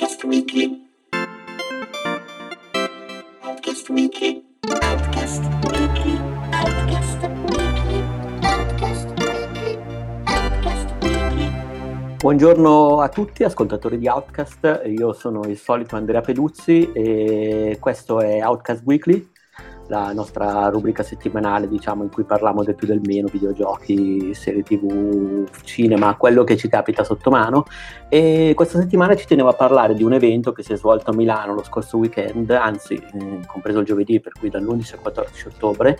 Outcast Weekly. Outcast Weekly. Outcast Weekly. Outcast Weekly. Outcast Weekly. Outcast Weekly. Buongiorno a tutti, ascoltatori di Outcast. Io sono il solito Andrea Peduzzi e questo è Outcast Weekly, la nostra rubrica settimanale, diciamo, in cui parliamo del più del meno, videogiochi, serie tv, cinema, quello che ci capita sotto mano. E questa settimana ci tenevo a parlare di un evento che si è svolto a Milano lo scorso weekend, anzi, eh, compreso il giovedì, per cui dall'11 al 14 ottobre,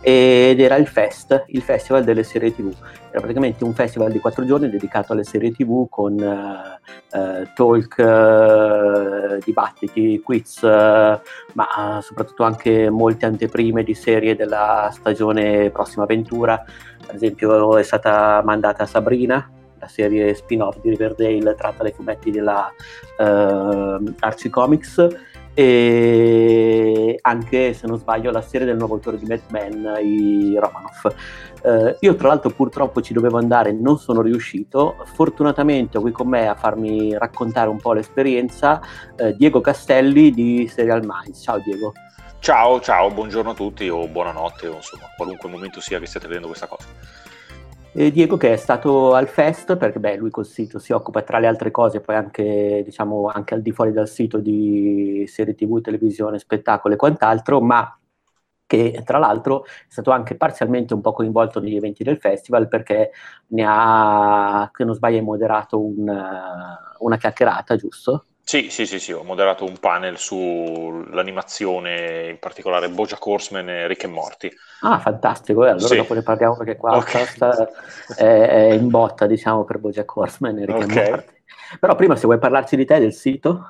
ed era il Fest, il Festival delle serie tv. Era praticamente un festival di quattro giorni dedicato alle serie tv con eh, eh, talk, eh, dibattiti, quiz, eh, ma soprattutto anche molte anteprime di serie della stagione prossima avventura. Ad esempio è stata mandata Sabrina, la serie spin-off di Riverdale tratta dai fumetti della Archie Comics e anche se non sbaglio la serie del nuovo autore di Mad Men, i Romanoff. Eh, io tra l'altro purtroppo ci dovevo andare, non sono riuscito. Fortunatamente ho qui con me a farmi raccontare un po' l'esperienza eh, Diego Castelli di Serial Minds. Ciao Diego. Ciao, ciao, buongiorno a tutti o buonanotte o insomma qualunque momento sia che stiate vedendo questa cosa. Diego che è stato al Fest, perché beh, lui col sito si occupa tra le altre cose poi anche, diciamo, anche al di fuori dal sito di serie tv, televisione, spettacolo e quant'altro, ma che tra l'altro è stato anche parzialmente un po' coinvolto negli eventi del festival perché ne ha, che non sbaglio, moderato un, una chiacchierata, giusto? Sì, sì, sì, sì, ho moderato un panel sull'animazione, in particolare Bojack Horseman e Rick e Morty. Ah, fantastico, eh, allora Sì. dopo ne parliamo perché qua Ok. Outcast è, è in botta, diciamo, per Bojack Horseman e Rick and Ok. Morty. Però prima se vuoi parlarci di te, del sito,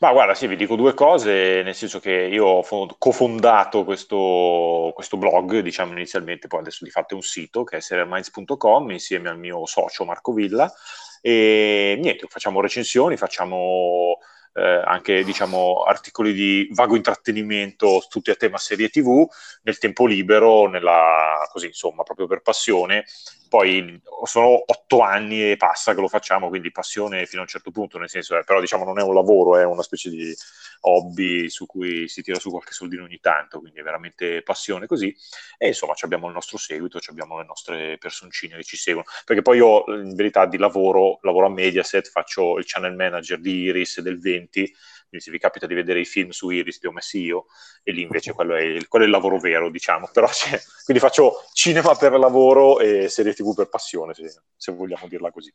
Ma guarda, sì, vi dico due cose, nel senso che io ho fo- cofondato questo, questo blog, diciamo inizialmente, poi adesso di fatto è un sito che è serialminds.com insieme al mio socio Marco Villa e niente, facciamo recensioni, facciamo eh, anche diciamo articoli di vago intrattenimento tutti a tema serie TV nel tempo libero, nella, così insomma, proprio per passione. Poi sono otto anni e passa che lo facciamo, quindi passione fino a un certo punto, nel senso, eh, però diciamo non è un lavoro, è una specie di hobby su cui si tira su qualche soldino ogni tanto, quindi è veramente passione così. E insomma, abbiamo il nostro seguito, abbiamo le nostre personcine che ci seguono, perché poi io in verità di lavoro, lavoro a Mediaset, faccio il channel manager di Iris del 20, quindi se vi capita di vedere i film su Iris li ho messi io, e lì invece quello è il, quello è il lavoro vero, diciamo, però c'è, quindi faccio cinema per lavoro e serie tv per passione, se, se vogliamo dirla così.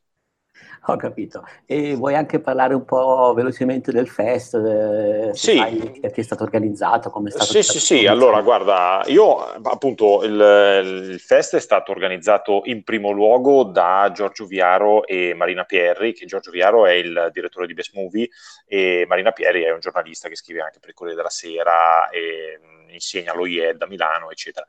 Ho capito. E vuoi anche parlare un po' velocemente del Fest, eh, Sì. sai che è stato organizzato, come è stato Sì, sì, sì, allora guarda, io appunto il, il fest è stato organizzato in primo luogo da Giorgio Viaro e Marina Pierri, che Giorgio Viaro è il direttore di Best Movie e Marina Pierri è un giornalista che scrive anche per il Corriere della Sera e insegna all'OIED a Milano, eccetera.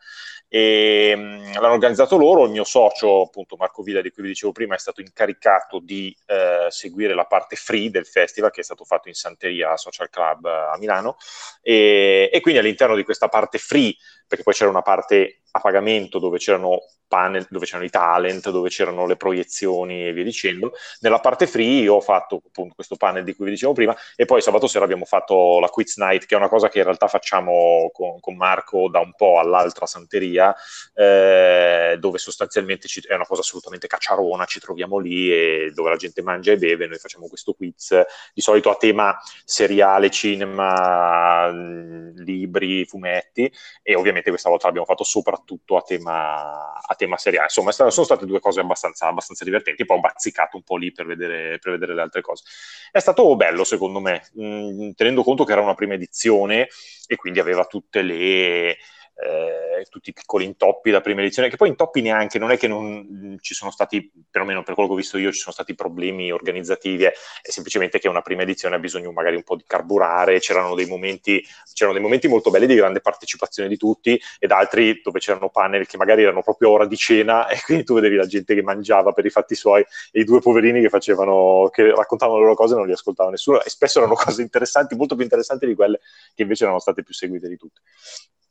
E, mh, l'hanno organizzato loro, il mio socio, appunto Marco Villa, di cui vi dicevo prima, è stato incaricato di eh, seguire la parte free del festival che è stato fatto in Santeria Social Club eh, a Milano e, e quindi all'interno di questa parte free, perché poi c'era una parte a pagamento dove c'erano panel, dove c'erano i talent, dove c'erano le proiezioni e via dicendo, nella parte free io ho fatto appunto questo panel di cui vi dicevo prima e poi sabato sera abbiamo fatto la quiz night che è una cosa che in realtà facciamo con, con Marco da un po' all'altra Santeria eh, dove sostanzialmente ci- è una cosa assolutamente cacciarona, ci troviamo lì e dove la gente mangia e beve, noi facciamo questo quiz di solito a tema seriale, cinema, libri, fumetti e ovviamente questa volta l'abbiamo fatto soprattutto a tema, a tema seriale. Insomma, sono state due cose abbastanza, abbastanza divertenti, poi ho bazzicato un po' lì per vedere, per vedere le altre cose. È stato bello secondo me, mh, tenendo conto che era una prima edizione e quindi aveva tutte le... eh, tutti i piccoli intoppi da prima edizione, che poi intoppi neanche, non è che non ci sono stati, perlomeno per quello che ho visto io, ci sono stati problemi organizzativi, è, è semplicemente che una prima edizione ha bisogno magari un po' di carburare, c'erano dei momenti, c'erano dei momenti molto belli di grande partecipazione di tutti ed altri dove c'erano panel che magari erano proprio ora di cena e quindi tu vedevi la gente che mangiava per i fatti suoi e i due poverini che facevano, che raccontavano le loro cose e non li ascoltava nessuno e spesso erano cose interessanti, molto più interessanti di quelle che invece erano state più seguite di tutte.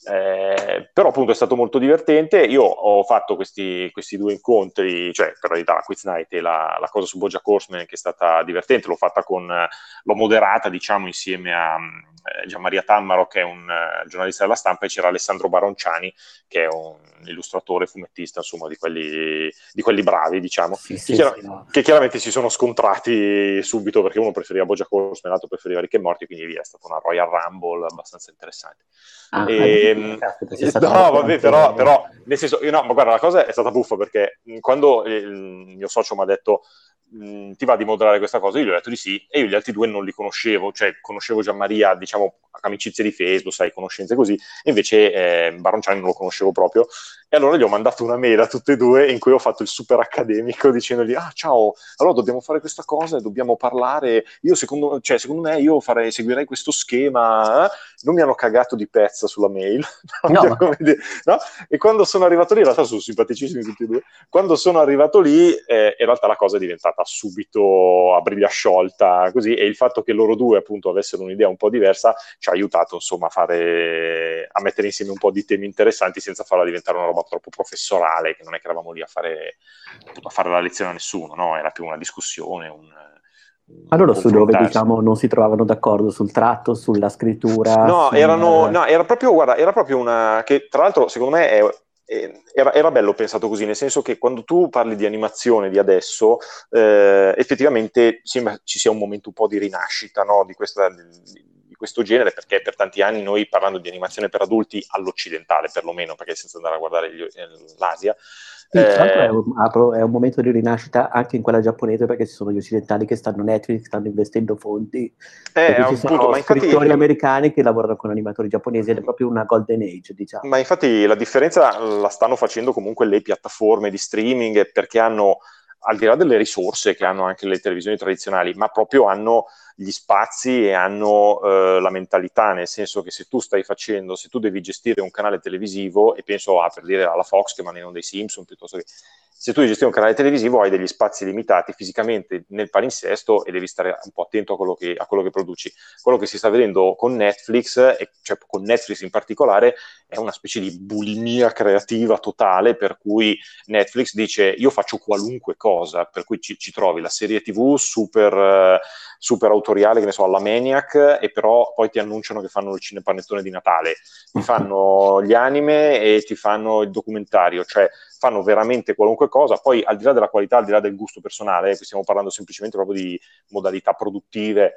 Eh, però appunto è stato molto divertente. Io ho fatto questi, questi due incontri, cioè per la verità, Quiz Night e la, la cosa su Bojack Horseman che è stata divertente, l'ho fatta con, l'ho moderata diciamo insieme a eh, Gianmaria Tammaro che è un uh, giornalista della stampa e c'era Alessandro Baronciani che è un illustratore, fumettista, insomma di quelli, di quelli bravi diciamo, sì, sì, che, chiar- sì, no. che, chiaramente si sono scontrati subito perché uno preferiva Bojack Horseman, l'altro preferiva Rick e Morti, quindi via, è stata una Royal Rumble abbastanza interessante. Ah, e, ehm, no, vabbè, però, però, nel senso, io no, ma guarda, la cosa è stata buffa perché quando il mio socio mi ha detto ti va di moderare questa cosa? Io gli ho detto di sì e io gli altri due non li conoscevo, cioè conoscevo Gianmaria, diciamo, amicizie di Facebook, sai, conoscenze così, e invece eh, Baronciani non lo conoscevo proprio. E allora gli ho mandato una mail a tutte e due in cui ho fatto il super accademico dicendogli, ah ciao, allora dobbiamo fare questa cosa dobbiamo parlare, io secondo, cioè, secondo me io farei, seguirei questo schema, eh? non mi hanno cagato di pezza sulla mail, no. no? E quando sono arrivato lì, in realtà sono simpaticissimi tutti e due, quando sono arrivato lì, eh, in realtà la cosa è diventata subito a briglia sciolta, così, e il fatto che loro due appunto avessero un'idea un po' diversa ci ha aiutato insomma a, fare, a mettere insieme un po' di temi interessanti senza farla diventare una roba troppo professorale, che non è che eravamo lì a fare, a fare la lezione a nessuno, no? era più una discussione, un, ma loro su dove diciamo non si trovavano d'accordo sul tratto, sulla scrittura? No, sul... erano, no era, proprio, guarda, era proprio una che tra l'altro secondo me è, era, era, bello pensato così, nel senso che quando tu parli di animazione di adesso, eh, effettivamente sembra ci sia un momento un po' di rinascita no? di, questa, di, questo genere, perché per tanti anni noi parlando di animazione per adulti, all'occidentale perlomeno, perché senza andare a guardare gli, l'Asia, sì, eh, è, un, è un momento di rinascita anche in quella giapponese perché ci sono gli occidentali che stanno Netflix, stanno investendo fondi. Eh, ci sono punto, scrittori infatti, americani che lavorano con animatori giapponesi ed è proprio una golden age, diciamo. Ma infatti la differenza la stanno facendo comunque le piattaforme di streaming perché hanno, al di là delle risorse che hanno anche le televisioni tradizionali, ma proprio hanno gli spazi e hanno eh, la mentalità, nel senso che se tu stai facendo, se tu devi gestire un canale televisivo, e penso a, per dire alla Fox che mandano dei Simpson, piuttosto che se tu devi un canale televisivo hai degli spazi limitati fisicamente nel palinsesto e devi stare un po' attento a quello che, a quello che produci. Quello che si sta vedendo con Netflix, e cioè con Netflix in particolare, è una specie di bulimia creativa totale per cui Netflix dice io faccio qualunque cosa, per cui ci, ci trovi la serie tv super, super autoriale, che ne so, alla Maniac, e però poi ti annunciano che fanno il cinepanettone di Natale, ti fanno gli anime e ti fanno il documentario, cioè fanno veramente qualunque cosa, poi al di là della qualità, al di là del gusto personale, stiamo parlando semplicemente proprio di modalità produttive,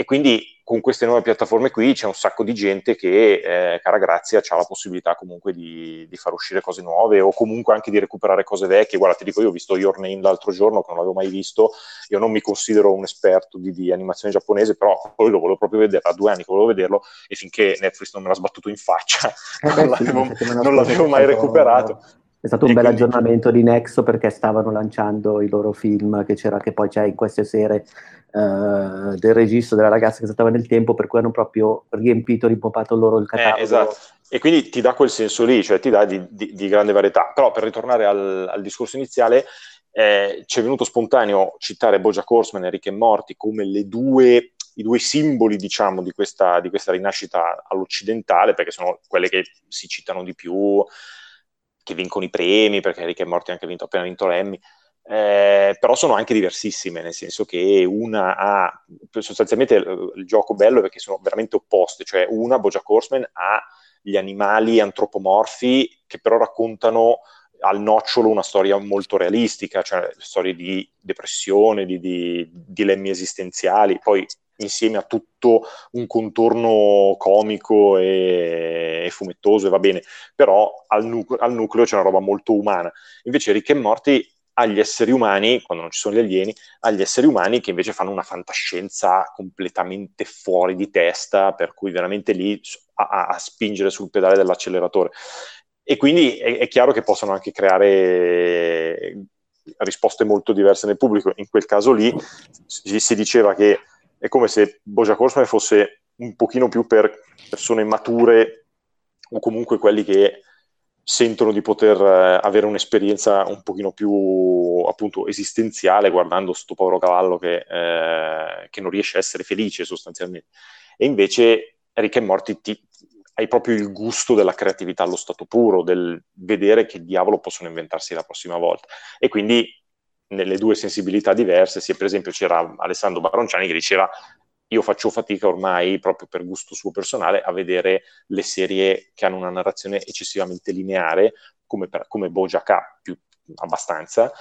e quindi con queste nuove piattaforme qui c'è un sacco di gente che, eh, cara Grazia, ha la possibilità comunque di, di, far uscire cose nuove o comunque anche di recuperare cose vecchie. Guarda, ti dico, io ho visto Your Name l'altro giorno, che non l'avevo mai visto, io non mi considero un esperto di, di animazione giapponese, però poi lo volevo proprio vedere, da due anni che volevo vederlo e finché Netflix non me l'ha sbattuto in faccia, eh non, l'avevo, non l'avevo mai recuperato. È stato un bel quindi... aggiornamento di Nexo perché stavano lanciando i loro film che, c'era, che poi c'è in queste sere uh, del registro della ragazza che saltava nel tempo, per cui hanno proprio riempito, rimpoppato loro il eh, catalogo. Eh, esatto. E quindi ti dà quel senso lì, cioè ti dà di, di, di grande varietà. Però per ritornare al, al discorso iniziale, eh, ci è venuto spontaneo citare Bojack Horseman e Rick e Morty come le due i due simboli, diciamo, di questa, di questa rinascita all'occidentale, perché sono quelle che si citano di più, che vincono i premi, perché Rick e Morty ha anche vinto, appena vinto l'Emmy, eh, però sono anche diversissime, nel senso che una ha sostanzialmente il, il gioco bello perché sono veramente opposte, cioè una, Bojack Horseman, ha gli animali antropomorfi che però raccontano al nocciolo una storia molto realistica, cioè storie di depressione, di, di dilemmi esistenziali, poi insieme a tutto un contorno comico e, e fumettoso e va bene, però al, nucleo, al nucleo c'è una roba molto umana. Invece Rick e Morty agli esseri umani, quando non ci sono gli alieni, agli esseri umani che invece fanno una fantascienza completamente fuori di testa, per cui veramente lì a, a spingere sul pedale dell'acceleratore. E quindi è, è, chiaro che possono anche creare risposte molto diverse nel pubblico. In quel caso lì si diceva che è come se Bojack Horseman fosse un pochino più per persone mature o comunque quelli che sentono di poter eh, avere un'esperienza un pochino più appunto esistenziale guardando sto povero cavallo che, eh, che non riesce a essere felice sostanzialmente. E invece Rick e Morty ti, hai proprio il gusto della creatività allo stato puro, del vedere che diavolo possono inventarsi la prossima volta. E quindi nelle due sensibilità diverse, sia per esempio c'era Alessandro Baronciani che diceva io faccio fatica ormai, proprio per gusto suo personale, a vedere le serie che hanno una narrazione eccessivamente lineare, come, per, come Bojack più abbastanza,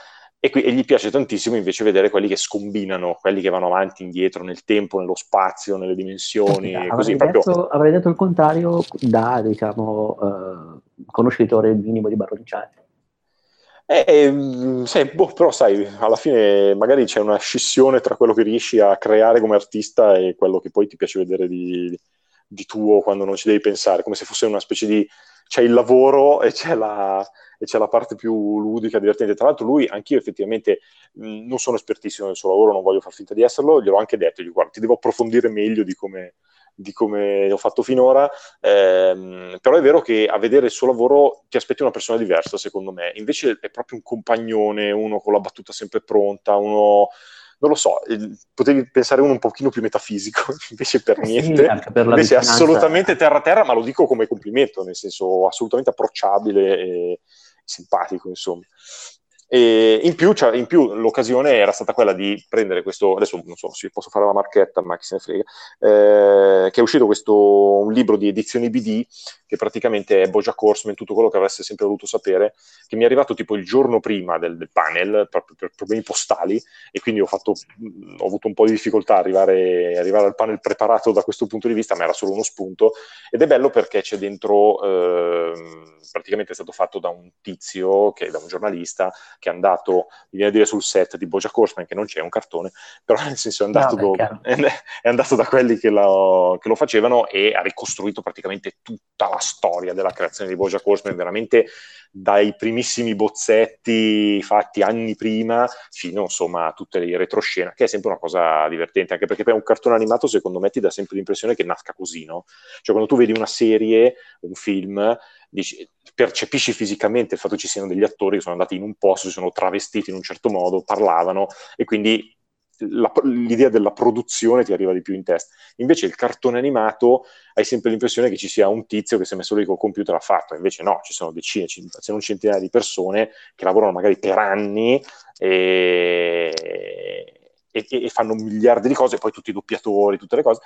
e, qui, e, gli piace tantissimo invece vedere quelli che scombinano, quelli che vanno avanti, indietro nel tempo, nello spazio, nelle dimensioni. Avrei, così, detto, proprio... avrei detto il contrario da, diciamo, uh, conoscitore minimo di Baronciani. Eh, ehm, sai, boh, però sai, alla fine magari c'è una scissione tra quello che riesci a creare come artista e quello che poi ti piace vedere di, di tuo quando non ci devi pensare, come se fosse una specie di... c'è il lavoro e c'è la, e c'è la parte più ludica, divertente. Tra l'altro lui, anch'io effettivamente mh, non sono espertissimo nel suo lavoro, non voglio far finta di esserlo, gliel'ho anche detto, gli guarda, ti devo approfondire meglio di come, di come ho fatto finora, ehm, però è vero che a vedere il suo lavoro ti aspetti una persona diversa, secondo me. Invece è proprio un compagnone, uno con la battuta sempre pronta, uno non lo so, potevi pensare uno un pochino più metafisico, invece per niente, sì, per invece assolutamente terra-terra, ma lo dico come complimento, nel senso assolutamente approcciabile e simpatico, insomma. E in più, cioè, in più, l'occasione era stata quella di prendere questo, adesso non so se posso fare la marchetta, ma chi se ne frega, eh, che è uscito questo un libro di edizioni BD che praticamente è Bojack Horseman, tutto quello che avreste sempre voluto sapere, che mi è arrivato tipo il giorno prima del, del panel, proprio per problemi postali, e quindi ho, fatto, ho avuto un po' di difficoltà a arrivare, arrivare, al panel preparato da questo punto di vista, ma era solo uno spunto, ed è bello perché c'è dentro, eh, praticamente è stato fatto da un tizio, che, da un giornalista, che è andato, mi viene a dire sul set di Bojack Horseman, che non c'è un cartone, però nel senso è andato, no, do, è, andato da quelli che lo, che lo facevano e ha ricostruito praticamente tutta la storia della creazione di Bojack Horseman, veramente dai primissimi bozzetti fatti anni prima fino insomma a tutte le retroscena, che è sempre una cosa divertente, anche perché poi un cartone animato secondo me ti dà sempre l'impressione che nasca così, no? Cioè quando tu vedi una serie, un film, dici, percepisci fisicamente il fatto che ci siano degli attori che sono andati in un posto, si sono travestiti in un certo modo, parlavano e quindi la, l'idea della produzione ti arriva di più in testa. Invece il cartone animato hai sempre l'impressione che ci sia un tizio che si è messo lì col computer e ha fatto, invece no, ci sono decine, se non centinaia di persone che lavorano magari per anni e, e, e fanno miliardi di cose, poi tutti i doppiatori, tutte le cose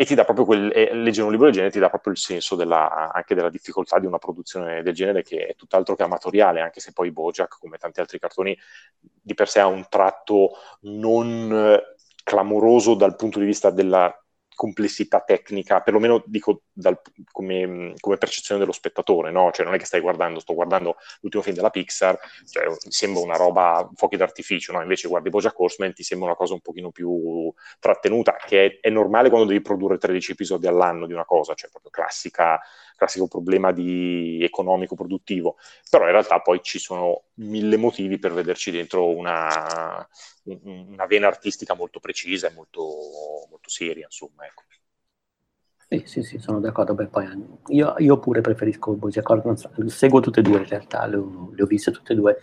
e ti dà proprio quel, e leggere un libro del genere ti dà proprio il senso della, anche della difficoltà di una produzione del genere che è tutt'altro che amatoriale, anche se poi Bojack, come tanti altri cartoni, di per sé ha un tratto non clamoroso dal punto di vista della complessità tecnica, perlomeno dico dal, come, come, percezione dello spettatore, no? Cioè non è che stai guardando, sto guardando l'ultimo film della Pixar, cioè, sembra una roba fuochi d'artificio, no? Invece guardi Bojack Horseman ti sembra una cosa un pochino più trattenuta, che è, è normale quando devi produrre 13 episodi all'anno di una cosa, cioè proprio classica classico problema di economico produttivo, però in realtà poi ci sono mille motivi per vederci dentro una, una vena artistica molto precisa e molto, molto seria, insomma. Ecco. Sì, sì, sì, sono d'accordo. Beh, poi, io, io, pure preferisco Bojack Horseman, seguo tutte e due in realtà, le ho, le ho viste tutte e due,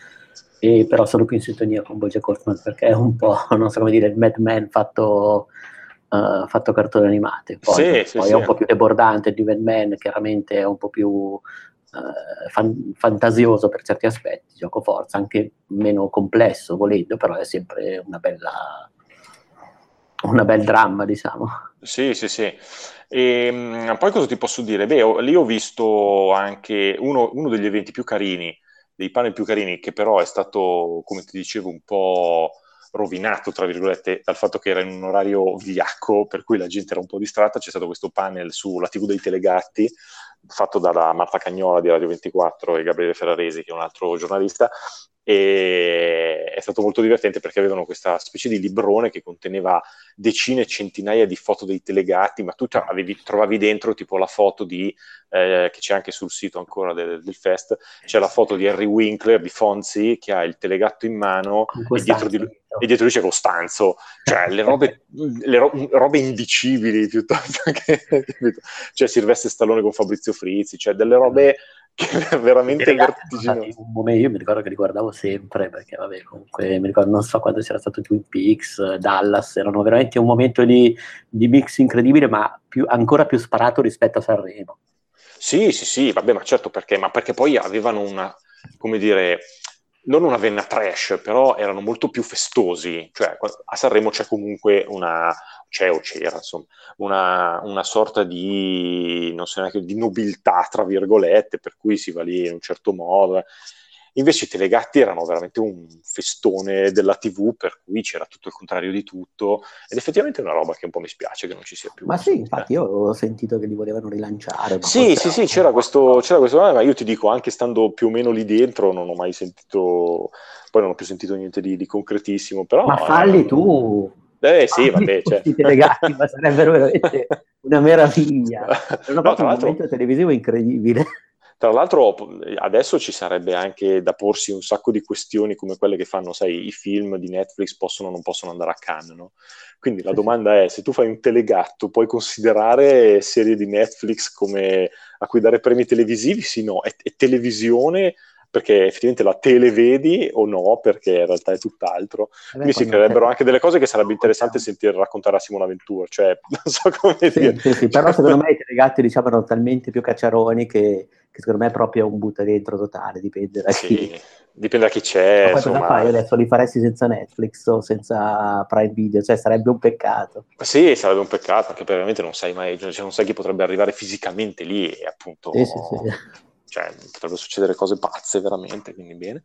e però sono più in sintonia con Bojack Horseman perché è un po', non so come dire, il Mad Men fatto uh, fatto cartoni animati. Poi, sì, sì, poi sì. è un po' più debordante di Mad Men, chiaramente è un po' più fan- fantasioso per certi aspetti, gioco forza, anche meno complesso volendo, però è sempre una bella una bel dramma, diciamo. Sì, sì, sì. E, ehm, poi cosa ti posso dire? Beh, lì ho visto anche uno, uno, degli eventi più carini, dei panel più carini, che però è stato, come ti dicevo, un po' rovinato, tra virgolette, dal fatto che era in un orario vigliacco, per cui la gente era un po' distratta, c'è stato questo panel sulla TV dei Telegatti, fatto da Marta Cagnola di Radio 24 e Gabriele Ferraresi, che è un altro giornalista, e è stato molto divertente perché avevano questa specie di librone che conteneva decine e centinaia di foto dei telegati, ma tu avevi, trovavi dentro tipo la foto di, eh, che c'è anche sul sito ancora del, del, fest, c'è la foto di Harry Winkler, di Fonzi, che ha il telegatto in mano e dietro, di, e dietro lui c'è Costanzo, cioè le robe, le ro- robe indicibili piuttosto che... cioè Silvestre Stallone con Fabrizio Frizzi, cioè delle robe che veramente vertiginose. Io mi ricordo che li guardavo sempre perché, vabbè, comunque mi ricordo, non so quando c'era stato Twin Peaks, Dallas, erano veramente un momento di, di mix incredibile, ma più, ancora più sparato rispetto a Sanremo. Sì, sì, sì, vabbè, ma certo perché, ma perché poi avevano una, come dire, non una venna trash, però erano molto più festosi, cioè a Sanremo c'è comunque una, c'è o c'era, insomma, una, una sorta di, so neanche, di nobiltà, tra virgolette, per cui si va lì in un certo modo. Invece i Telegatti erano veramente un festone della TV, per cui c'era tutto il contrario di tutto, ed effettivamente è una roba che un po' mi spiace che non ci sia più. Ma sì, infatti io ho sentito che li volevano rilanciare. Sì, sì, sì, c'era questo, c'era questo, ma io ti dico, anche stando più o meno lì dentro, non ho mai sentito, poi non ho più sentito niente di, di concretissimo, però... Ma falli eh, tu! Eh sì, vabbè, cioè. i Telegatti, ma sarebbero veramente una meraviglia. È una no, un momento televisivo incredibile. Tra l'altro adesso ci sarebbe anche da porsi un sacco di questioni come quelle che fanno, sai, i film di Netflix possono o non possono andare a Cannes, no? Quindi la domanda è, se tu fai un telegatto, puoi considerare serie di Netflix come a cui dare premi televisivi? Sì, no, è, è televisione perché effettivamente la televedi o no, perché in realtà è tutt'altro. Quindi si creerebbero anche delle cose che sarebbe interessante sentire raccontare a Simona Ventura, cioè non so come sì, dire. Sì, sì, però secondo me i telegatti diciamo erano talmente più cacciaroni che, che, secondo me è proprio un butta dentro totale, dipende da chi. Dipende da chi c'è. Ma cosa fai adesso? Li faresti senza Netflix o senza Prime Video? Cioè sarebbe un peccato. Sì, sarebbe un peccato, perché veramente non sai mai, cioè, non sai chi potrebbe arrivare fisicamente lì e appunto... Sì, sì, sì cioè potrebbero succedere cose pazze veramente, quindi bene.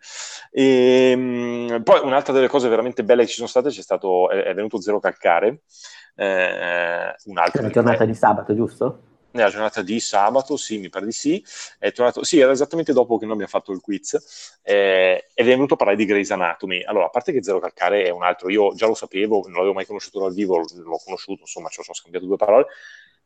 E, ehm, poi un'altra delle cose veramente belle che ci sono state c'è stato, è, è venuto Zero Calcare, eh, un'altra... È la giornata di sabato, giusto? Nella giornata di sabato, sì, mi pare di sì, è tornato, sì, era esattamente dopo che noi abbiamo fatto il quiz, eh, ed è venuto a parlare di Grey's Anatomy. Allora, a parte che Zero Calcare è un altro, io già lo sapevo, non l'avevo mai conosciuto dal vivo, l'ho conosciuto, insomma, ci ho scambiato due parole,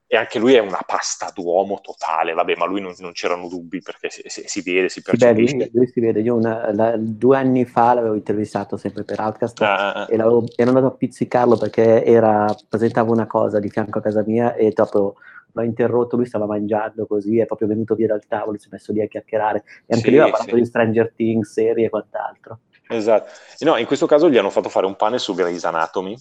e anche lui è una pasta d'uomo totale, vabbè, ma lui non, non c'erano dubbi perché si, si, si vede, si percepisce. Beh, lui, lui, si vede, io una, la, due anni fa l'avevo intervistato sempre per Outcast ah, ah, ah. e ero andato a pizzicarlo perché era, presentava una cosa di fianco a casa mia e dopo l'ho interrotto, lui stava mangiando così, è proprio venuto via dal tavolo, si è messo lì a chiacchierare e anche sì, lui ha parlato sì. di Stranger Things, serie e quant'altro. Esatto, no, in questo caso gli hanno fatto fare un pane su Grey's Anatomy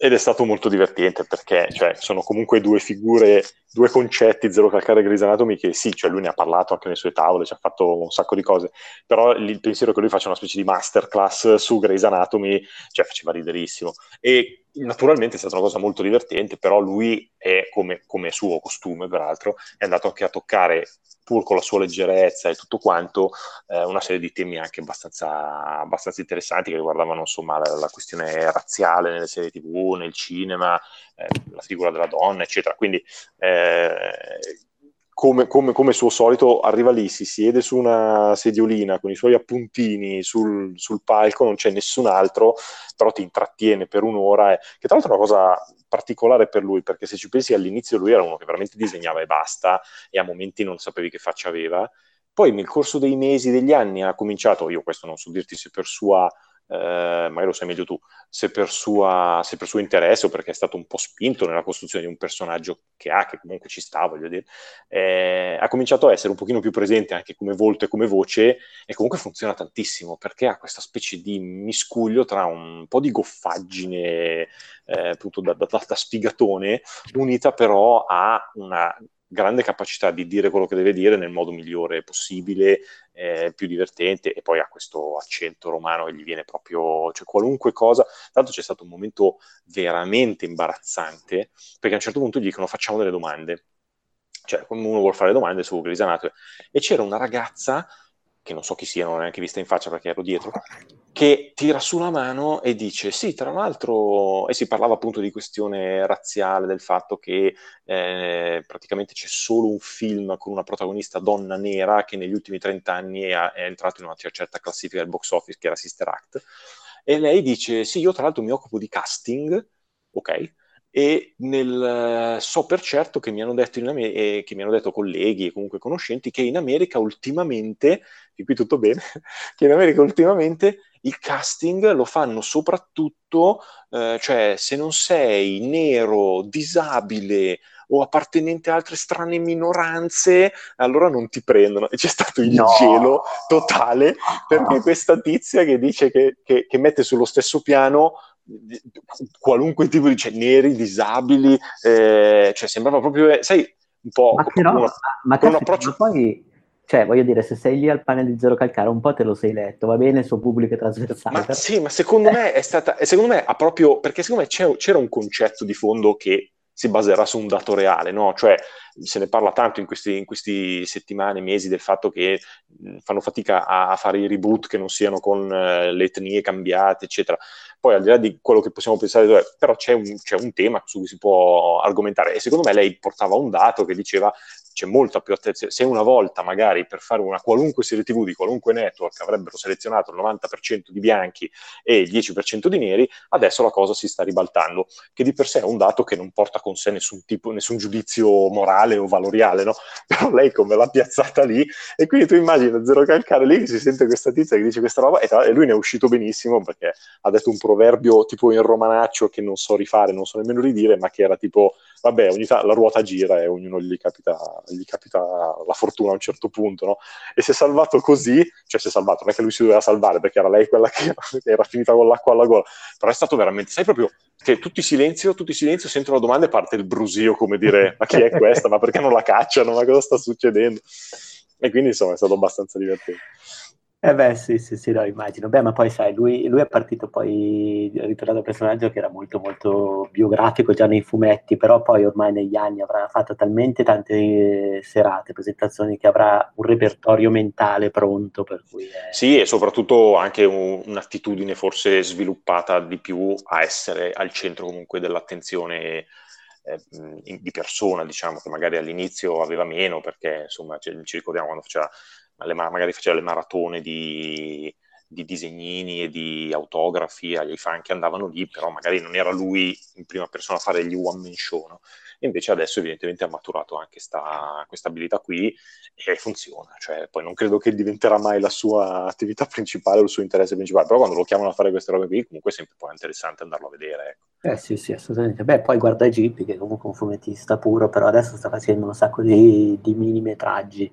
ed è stato molto divertente perché cioè, sono comunque due figure, due concetti, Zero Calcare e Grey's Anatomy, che sì, cioè lui ne ha parlato anche nelle sue tavole, ci ha fatto un sacco di cose, però il pensiero che lui faccia una specie di masterclass su Grey's Anatomy, cioè faceva riderissimo. E naturalmente è stata una cosa molto divertente, però lui è, come, come suo costume peraltro, è andato anche a toccare pur con la sua leggerezza e tutto quanto, eh, una serie di temi anche abbastanza, abbastanza interessanti che riguardavano insomma la, la, questione razziale nelle serie tv, nel cinema, eh, la figura della donna, eccetera. Quindi eh, come, come, come, suo solito, arriva lì, si siede su una sediolina con i suoi appuntini sul, sul palco, non c'è nessun altro, però ti intrattiene per un'ora, e, che tra l'altro è una cosa particolare per lui, perché se ci pensi all'inizio lui era uno che veramente disegnava e basta, e a momenti non sapevi che faccia aveva. Poi nel corso dei mesi, degli anni ha cominciato, io questo non so dirti se per sua eh, magari lo sai meglio tu, se per, sua, se per, suo interesse o perché è stato un po' spinto nella costruzione di un personaggio che ha, che comunque ci sta, voglio dire, eh, ha cominciato a essere un pochino più presente anche come volto e come voce e comunque funziona tantissimo perché ha questa specie di miscuglio tra un po' di goffaggine eh, appunto da, da, da sfigatone unita però a una grande capacità di dire quello che deve dire nel modo migliore possibile, eh, più divertente, e poi ha questo accento romano che gli viene proprio, cioè qualunque cosa. Tanto c'è stato un momento veramente imbarazzante, perché a un certo punto gli dicono facciamo delle domande. Cioè, uno vuole fare domande su Grey's Anatomy. E c'era una ragazza che non so chi sia, non l'ho neanche vista in faccia perché ero dietro, che tira su la mano e dice sì, tra l'altro, e si parlava appunto di questione razziale, del fatto che eh, praticamente c'è solo un film con una protagonista donna nera che negli ultimi 30 anni è, è entrato in una certa classifica del box office, che era Sister Act, e lei dice sì, io tra l'altro mi occupo di casting, ok, e nel, so per certo che mi, hanno detto in Amer- eh, che mi hanno detto colleghi e comunque conoscenti che in America ultimamente, e qui tutto bene, che in America ultimamente il casting lo fanno soprattutto, eh, cioè se non sei nero, disabile o appartenente a altre strane minoranze, allora non ti prendono. E c'è stato il no. gelo totale perché questa tizia che dice che, che, che mette sullo stesso piano qualunque tipo di cioè, neri, disabili, eh, cioè sembrava proprio, eh, sai, un po' Ma però, una- ma un approccio... poi, cioè, voglio dire, se sei lì al panel di Zero Calcare, un po' te lo sei letto, va bene il suo pubblico è trasversale. Ma sì, ma secondo me è stata, secondo me ha proprio, perché secondo me c'era un concetto di fondo che si baserà su un dato reale, no? Cioè se ne parla tanto in questi, in questi settimane, mesi del fatto che mh, fanno fatica a, a fare i reboot che non siano con eh, le etnie cambiate, eccetera. Poi al di là di quello che possiamo pensare, però c'è un, c'è un tema su cui si può argomentare e secondo me lei portava un dato che diceva c'è molta più attenzione. Se una volta magari per fare una qualunque serie TV di qualunque network avrebbero selezionato il 90% di bianchi e il 10% di neri, adesso la cosa si sta ribaltando, che di per sé è un dato che non porta con sé nessun tipo, nessun giudizio morale o valoriale, no? Però lei come l'ha piazzata lì, e quindi tu immagini Zero Calcare lì che si sente questa tizia che dice questa roba, e, tra- e lui ne è uscito benissimo perché ha detto un proverbio tipo in romanaccio che non so rifare, non so nemmeno ridire, ma che era tipo, vabbè, ogni ta- la ruota gira e ognuno gli capita, gli capita la fortuna a un certo punto, no? E si è salvato così, cioè si è salvato, non è che lui si doveva salvare perché era lei quella che era finita con l'acqua alla gola, però è stato veramente, sai proprio, che tutti silenzio, tutti silenzio, sentono la domanda e parte il brusio, come dire, ma chi è questa? Ma perché non la cacciano? Ma cosa sta succedendo? E quindi insomma è stato abbastanza divertente. Eh beh, sì, sì, sì, no, immagino. Beh, ma poi sai, lui, lui è partito poi, è ritornato un personaggio che era molto, molto biografico già nei fumetti, però poi ormai negli anni avrà fatto talmente tante eh, serate, presentazioni, che avrà un repertorio mentale pronto, per cui... È... Sì, e soprattutto anche un- un'attitudine forse sviluppata di più a essere al centro comunque dell'attenzione eh, di persona, diciamo, che magari all'inizio aveva meno, perché insomma ci, ci ricordiamo quando faceva, le, ma- magari faceva le maratone di, di disegnini e di autografi agli fan che andavano lì, però magari non era lui in prima persona a fare gli one man show, no? Invece adesso evidentemente ha maturato anche sta- questa abilità qui e funziona, cioè poi non credo che diventerà mai la sua attività principale o il suo interesse principale, però quando lo chiamano a fare queste robe qui comunque è sempre poi interessante andarlo a vedere, ecco. Eh sì, sì, assolutamente. Beh, poi guarda Gippi, che è comunque un fumettista puro, però adesso sta facendo un sacco di, di mini metraggi.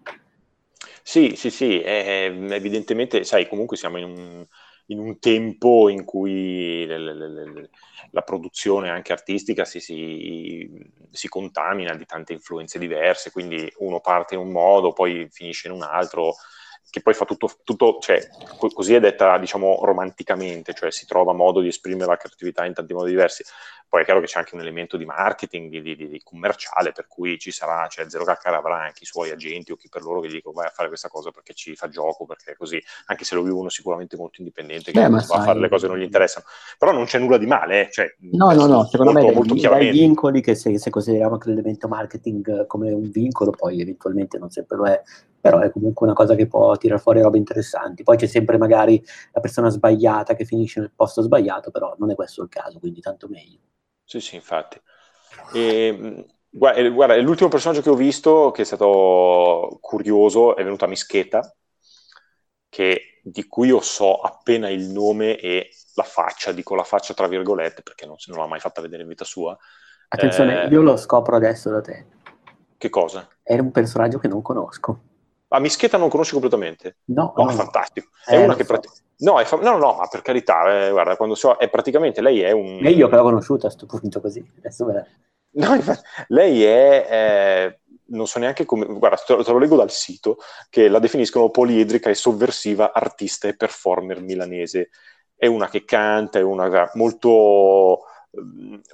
Sì, sì, sì, eh, evidentemente, sai, comunque siamo in un, in un tempo in cui le- le- le- la produzione anche artistica si, si- si contamina di tante influenze diverse, quindi uno parte in un modo, poi finisce in un altro, che poi fa tutto, tutto cioè, co- così è detta, diciamo, romanticamente, cioè si trova modo di esprimere la creatività in tanti modi diversi. Poi è chiaro che c'è anche un elemento di marketing, di, di- di commerciale, per cui ci sarà, cioè Zero Calcare avrà anche i suoi agenti o chi per loro che gli dicono vai a fare questa cosa perché ci fa gioco, perché è così, anche se lo vivono sicuramente molto indipendente, che Beh, va a sai- fare le cose che non gli interessano. Però non c'è nulla di male, eh, cioè, No, no, no, secondo me molto, dai, molto dai chiaramente. vincoli che se, se consideriamo anche l'elemento marketing come un vincolo, poi eventualmente non sempre lo è, però è comunque una cosa che può tirare fuori robe interessanti. Poi c'è sempre magari la persona sbagliata che finisce nel posto sbagliato, però non è questo il caso, quindi tanto meglio. Sì, sì, infatti. E, guarda, eh, guarda, l'ultimo personaggio che ho visto che è stato curioso è venuta Mischeta, che, di cui io so appena il nome e la faccia, dico la faccia tra virgolette perché non, non l'ha mai fatta vedere in vita sua. Attenzione, Eh, io lo scopro adesso da te. Che cosa? È un personaggio che non conosco. Ah, Mischeta non conosci completamente? No, No, no, è fantastico. È Eh, una che so. prati- no, fa- no, no, ma per carità, eh, guarda, quando so, è praticamente lei è un... E io che l'ho conosciuta a questo punto così. Adesso No, infatti, lei è, eh, non so neanche come, guarda, te lo, te lo leggo dal sito, che la definiscono poliedrica e sovversiva artista e performer milanese. È una che canta, è una molto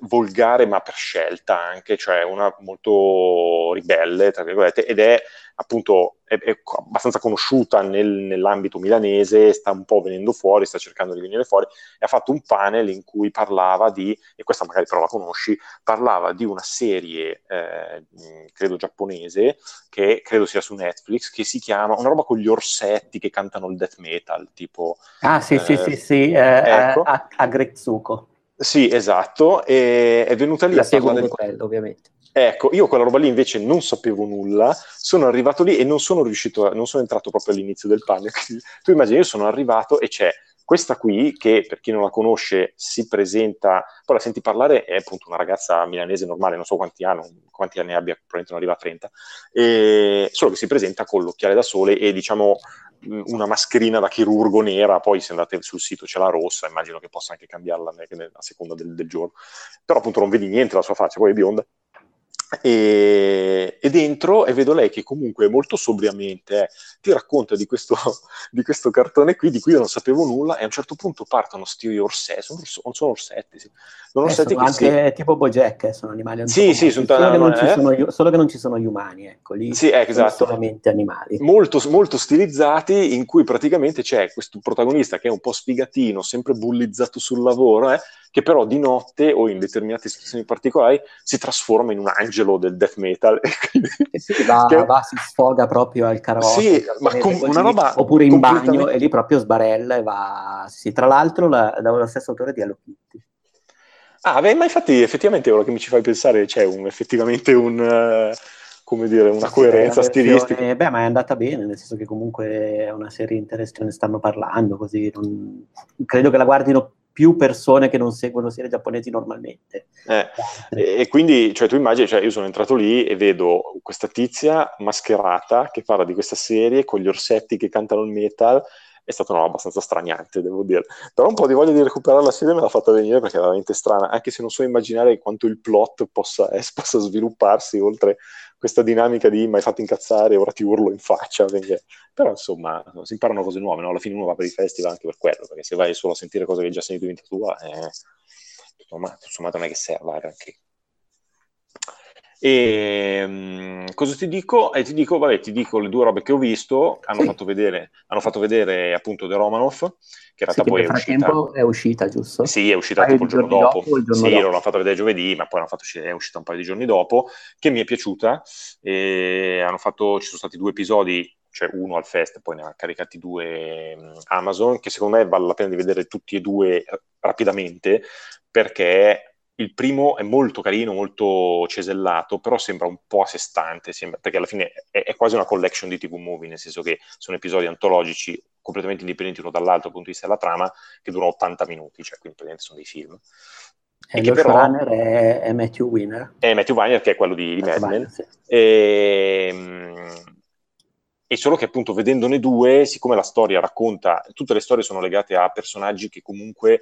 volgare ma per scelta anche, cioè una molto ribelle, tra virgolette, ed è appunto è, è abbastanza conosciuta nel- nell'ambito milanese, sta un po' venendo fuori, sta cercando di venire fuori, e ha fatto un panel in cui parlava di, e questa magari però la conosci, parlava di una serie, eh, credo giapponese, che credo sia su Netflix, che si chiama una roba con gli orsetti che cantano il death metal, tipo... Ah, sì, sì, Eh, sì, sì, eh, ecco. a, a, a Grezzuko. Sì, esatto, e è venuta lì La a seguo parlare quello, ovviamente. Ecco, io quella roba lì invece non sapevo nulla, sono arrivato lì e non sono riuscito, a, non sono entrato proprio all'inizio del panel. Tu immagini, io sono arrivato e c'è questa qui che per chi non la conosce si presenta, poi la senti parlare, è appunto una ragazza milanese normale, non so quanti anni, quanti anni abbia, probabilmente non arriva a 30, e, solo che si presenta con l'occhiale da sole e diciamo una mascherina da chirurgo nera, poi se andate sul sito c'è la rossa, immagino che possa anche cambiarla a seconda del, del giorno, però appunto non vedi niente la sua faccia, poi è bionda e, e, dentro e vedo lei che comunque molto sobriamente eh, ti racconta di questo, di questo, cartone qui di cui io non sapevo nulla e a un certo punto partono sti orsetti sono, sono orsetti sì. sono, eh, sono anche si... tipo Bojack eh, sono animali sì, sì, sono solo, che non ci sono, solo che non ci sono gli umani ecco lì sì, eh, esatto. solamente animali molto, molto stilizzati in cui praticamente c'è questo protagonista che è un po' sfigatino sempre bullizzato sul lavoro eh, che però di notte o in determinate situazioni particolari si trasforma in un angelo del death metal. e sì, va, che... va, si sfoga proprio al karaoke. Sì, ma com- una roba oppure in bagno e lì proprio sbarella e va... Sì, tra l'altro la, dallo stesso autore di Hello Kitty. Ah, beh, ma infatti effettivamente ora che mi ci fai pensare c'è un, effettivamente un... Uh, come dire, una coerenza stilistica. Beh, ma è andata bene, nel senso che comunque è una serie interessante, ne stanno parlando, così non... credo che la guardino più persone che non seguono serie giapponesi normalmente. Eh, e, quindi, cioè, tu immagini, cioè, io sono entrato lì e vedo questa tizia mascherata che parla di questa serie con gli orsetti che cantano il metal. È stata una abbastanza straniante, devo dire. Però un po' di voglia di recuperare la serie me l'ha fatta venire perché è veramente strana, anche se non so immaginare quanto il plot possa, possa svilupparsi oltre questa dinamica di mi hai fatto incazzare, ora ti urlo in faccia. Perché... Però insomma, si imparano cose nuove, no? alla fine uno va per i festival anche per quello, perché se vai solo a sentire cose che già in vita tua, eh, insomma, sommato non è che serva anche. E um, cosa ti dico? Eh, ti dico, vabbè, ti dico le due robe che ho visto. Hanno, sì. fatto, vedere, hanno fatto vedere appunto The Romanov, che in realtà sì, poi è uscita. è uscita, giusto? Sì, è uscita tipo il giorno, dopo. dopo il giorno sì, dopo. l'hanno fatto vedere giovedì, ma poi l'hanno fatto, è uscita un paio di giorni dopo, che mi è piaciuta. E hanno fatto, ci sono stati due episodi cioè uno al fest, poi ne ha caricati due um, Amazon, che secondo me vale la pena di vedere tutti e due rapidamente, perché il primo è molto carino, molto cesellato, però sembra un po' a sé stante, sembra, perché alla fine è, è, quasi una collection di TV movie, nel senso che sono episodi antologici completamente indipendenti uno dall'altro dal punto di vista della trama, che durano 80 minuti, cioè quindi praticamente sono dei film. E, e che però è, è, Matthew Winner. È Matthew Winner, che è quello di, di Mad Men. Sì. E, ehm, e solo che appunto vedendone due, siccome la storia racconta, tutte le storie sono legate a personaggi che comunque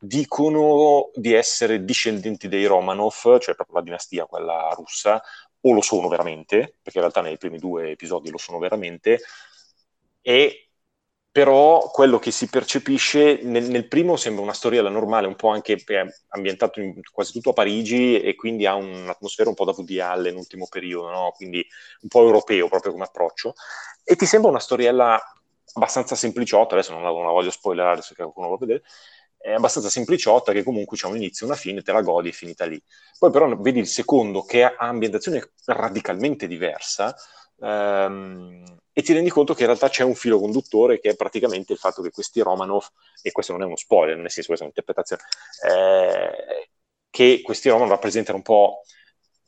dicono di essere discendenti dei Romanov, cioè proprio la dinastia, quella russa, o lo sono veramente, perché in realtà nei primi due episodi lo sono veramente, e però quello che si percepisce nel, nel primo sembra una storiella normale, un po' anche ambientato in, quasi tutto a Parigi e quindi ha un'atmosfera un po' da Woody Allen nell'ultimo periodo, no? quindi un po' europeo proprio come approccio, e ti sembra una storiella abbastanza sempliciotta, adesso non la, non la voglio spoilerare se qualcuno vuole vedere, è abbastanza sempliciotta che comunque c'è un inizio una fine, te la godi e finita lì. Poi però vedi il secondo che ha ambientazione radicalmente diversa ehm, e ti rendi conto che in realtà c'è un filo conduttore che è praticamente il fatto che questi Romanov, e questo non è uno spoiler, nel senso questa è un'interpretazione, eh, che questi Romanov rappresentano un po'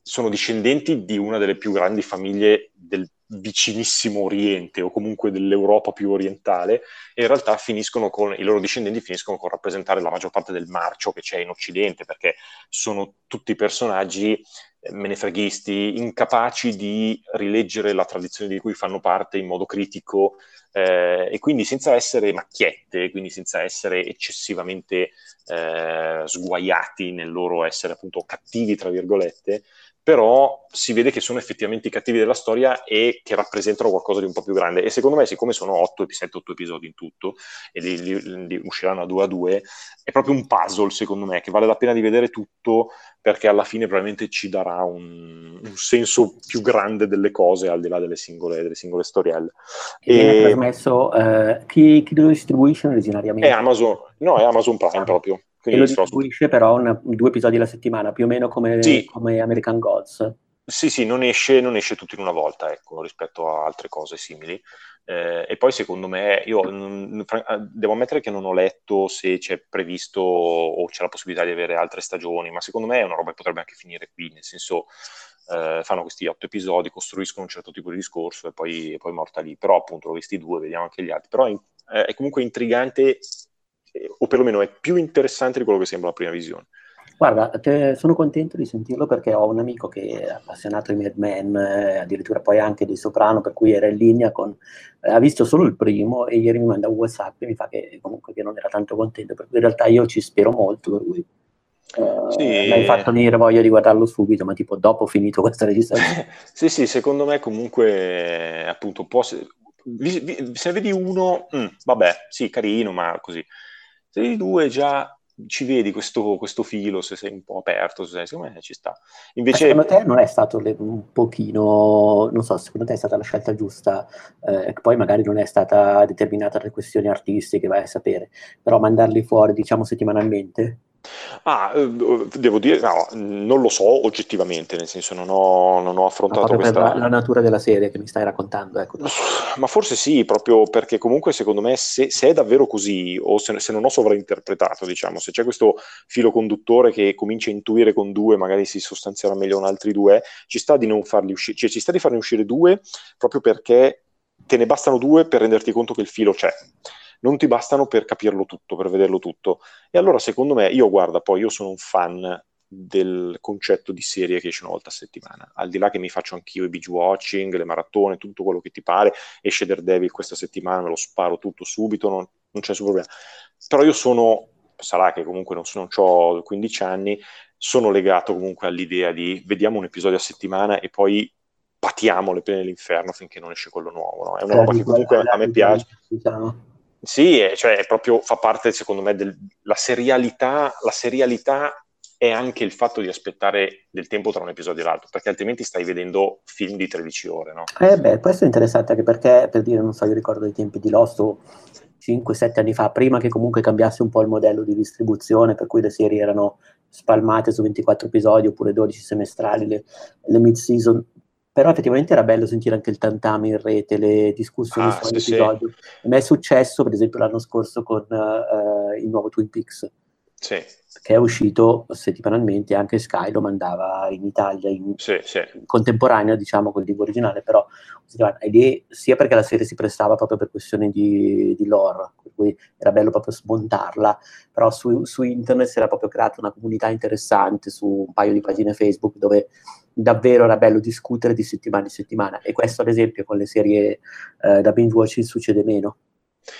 sono discendenti di una delle più grandi famiglie del vicinissimo Oriente o comunque dell'Europa più orientale e in realtà finiscono con i loro discendenti finiscono con rappresentare la maggior parte del marcio che c'è in Occidente perché sono tutti personaggi eh, menefreghisti, incapaci di rileggere la tradizione di cui fanno parte in modo critico eh, e quindi senza essere macchiette, quindi senza essere eccessivamente eh, sguaiati nel loro essere appunto cattivi, tra virgolette, però si vede che sono effettivamente i cattivi della storia e che rappresentano qualcosa di un po' più grande. E secondo me, siccome sono 8, 7, 8 episodi in tutto, e li, li, li usciranno a due a due, è proprio un puzzle, secondo me, che vale la pena di vedere tutto, perché alla fine probabilmente ci darà un, un senso più grande delle cose, al di là delle singole, delle singole storielle. E, e viene trasmesso, eh, chi, chi lo distribuisce originariamente? È Amazon, no, è Amazon Prime proprio. Quindi e lo distribuisce però una, due episodi alla settimana, più o meno come, sì. come American Gods. Sì, sì, non esce, non esce, tutto in una volta, ecco, rispetto a altre cose simili. Eh, e poi secondo me, io mh, devo ammettere che non ho letto se c'è previsto o c'è la possibilità di avere altre stagioni, ma secondo me è una roba che potrebbe anche finire qui, nel senso eh, fanno questi otto episodi, costruiscono un certo tipo di discorso e poi, e poi morta lì. Però appunto l'ho visti due, vediamo anche gli altri. Però è, è comunque intrigante o perlomeno è più interessante di quello che sembra la prima visione. Guarda, te, sono contento di sentirlo perché ho un amico che è appassionato di Mad Men, eh, addirittura poi anche di Soprano, per cui era in linea con... Eh, ha visto solo il primo e ieri mi manda un WhatsApp e mi fa che comunque che non era tanto contento, per cui in realtà io ci spero molto per lui. Uh, Sì. Mi hai fatto venire voglia di guardarlo subito, ma tipo dopo finito questa registrazione. sì, sì, secondo me comunque eh, appunto può se, vi- vi- se vedi uno, mm, vabbè, sì, carino, ma così. Se vedi due già ci vedi questo, questo filo, se sei un po' aperto, se sei- secondo me ci sta. Invece, secondo te non è stato le- un pochino, non so, secondo te è stata la scelta giusta, eh, poi magari non è stata determinata dalle questioni artistiche, vai a sapere, però mandarli fuori, diciamo, settimanalmente? Ah, eh, devo dire, no, non lo so oggettivamente, nel senso non ho, non ho affrontato per questa... la, la natura della serie che mi stai raccontando, ecco. Ma forse sì, proprio perché comunque secondo me se, se è davvero così, o se, se non ho sovrainterpretato, diciamo, se c'è questo filo conduttore che comincia a intuire con due, magari si sostanzierà meglio con altri due, ci sta di non farli uscire, cioè ci sta di farne uscire due proprio perché te ne bastano due per renderti conto che il filo c'è. Non ti bastano per capirlo tutto, per vederlo tutto. E allora, secondo me, io guarda, poi io sono un fan del concetto di serie che esce una volta a settimana. Al di là che mi faccio anch'io i binge watching, le maratone, tutto quello che ti pare, esce Daredevil questa settimana, me lo sparo tutto subito, non, non c'è nessun problema. Però io sono, sarà che comunque non, sono, non ho 15 anni, sono legato comunque all'idea di vediamo un episodio a settimana e poi patiamo le pene dell'inferno finché non esce quello nuovo. No? È una roba che comunque a me piace. Diciamo. Sì, è- cioè è proprio, fa parte secondo me della serialità, la serialità è anche il fatto di aspettare del tempo tra un episodio e l'altro, perché altrimenti stai vedendo film di 13 ore, no? Eh beh, questo è interessante anche perché, per dire, non so, io ricordo i tempi di Lost, 5-7 anni fa, prima che comunque cambiasse un po' il modello di distribuzione, per cui le serie erano spalmate su 24 episodi oppure 12 semestrali, le, le mid-season. Però effettivamente era bello sentire anche il tantame in rete, le discussioni Ah, su sì, ogni sì. episodio. A me è successo, per esempio, l'anno scorso con eh, il nuovo Twin Peaks, Sì, che è uscito settimanalmente, anche Sky lo mandava in Italia in sì, sì. contemporanea, diciamo, col libro originale, però ed è sia perché la serie si prestava proprio per questioni di, di lore, per cui era bello proprio smontarla, però su, su internet si era proprio creata una comunità interessante su un paio di pagine Facebook dove davvero era bello discutere di settimana in settimana e questo ad esempio con le serie eh, da binge watching succede meno.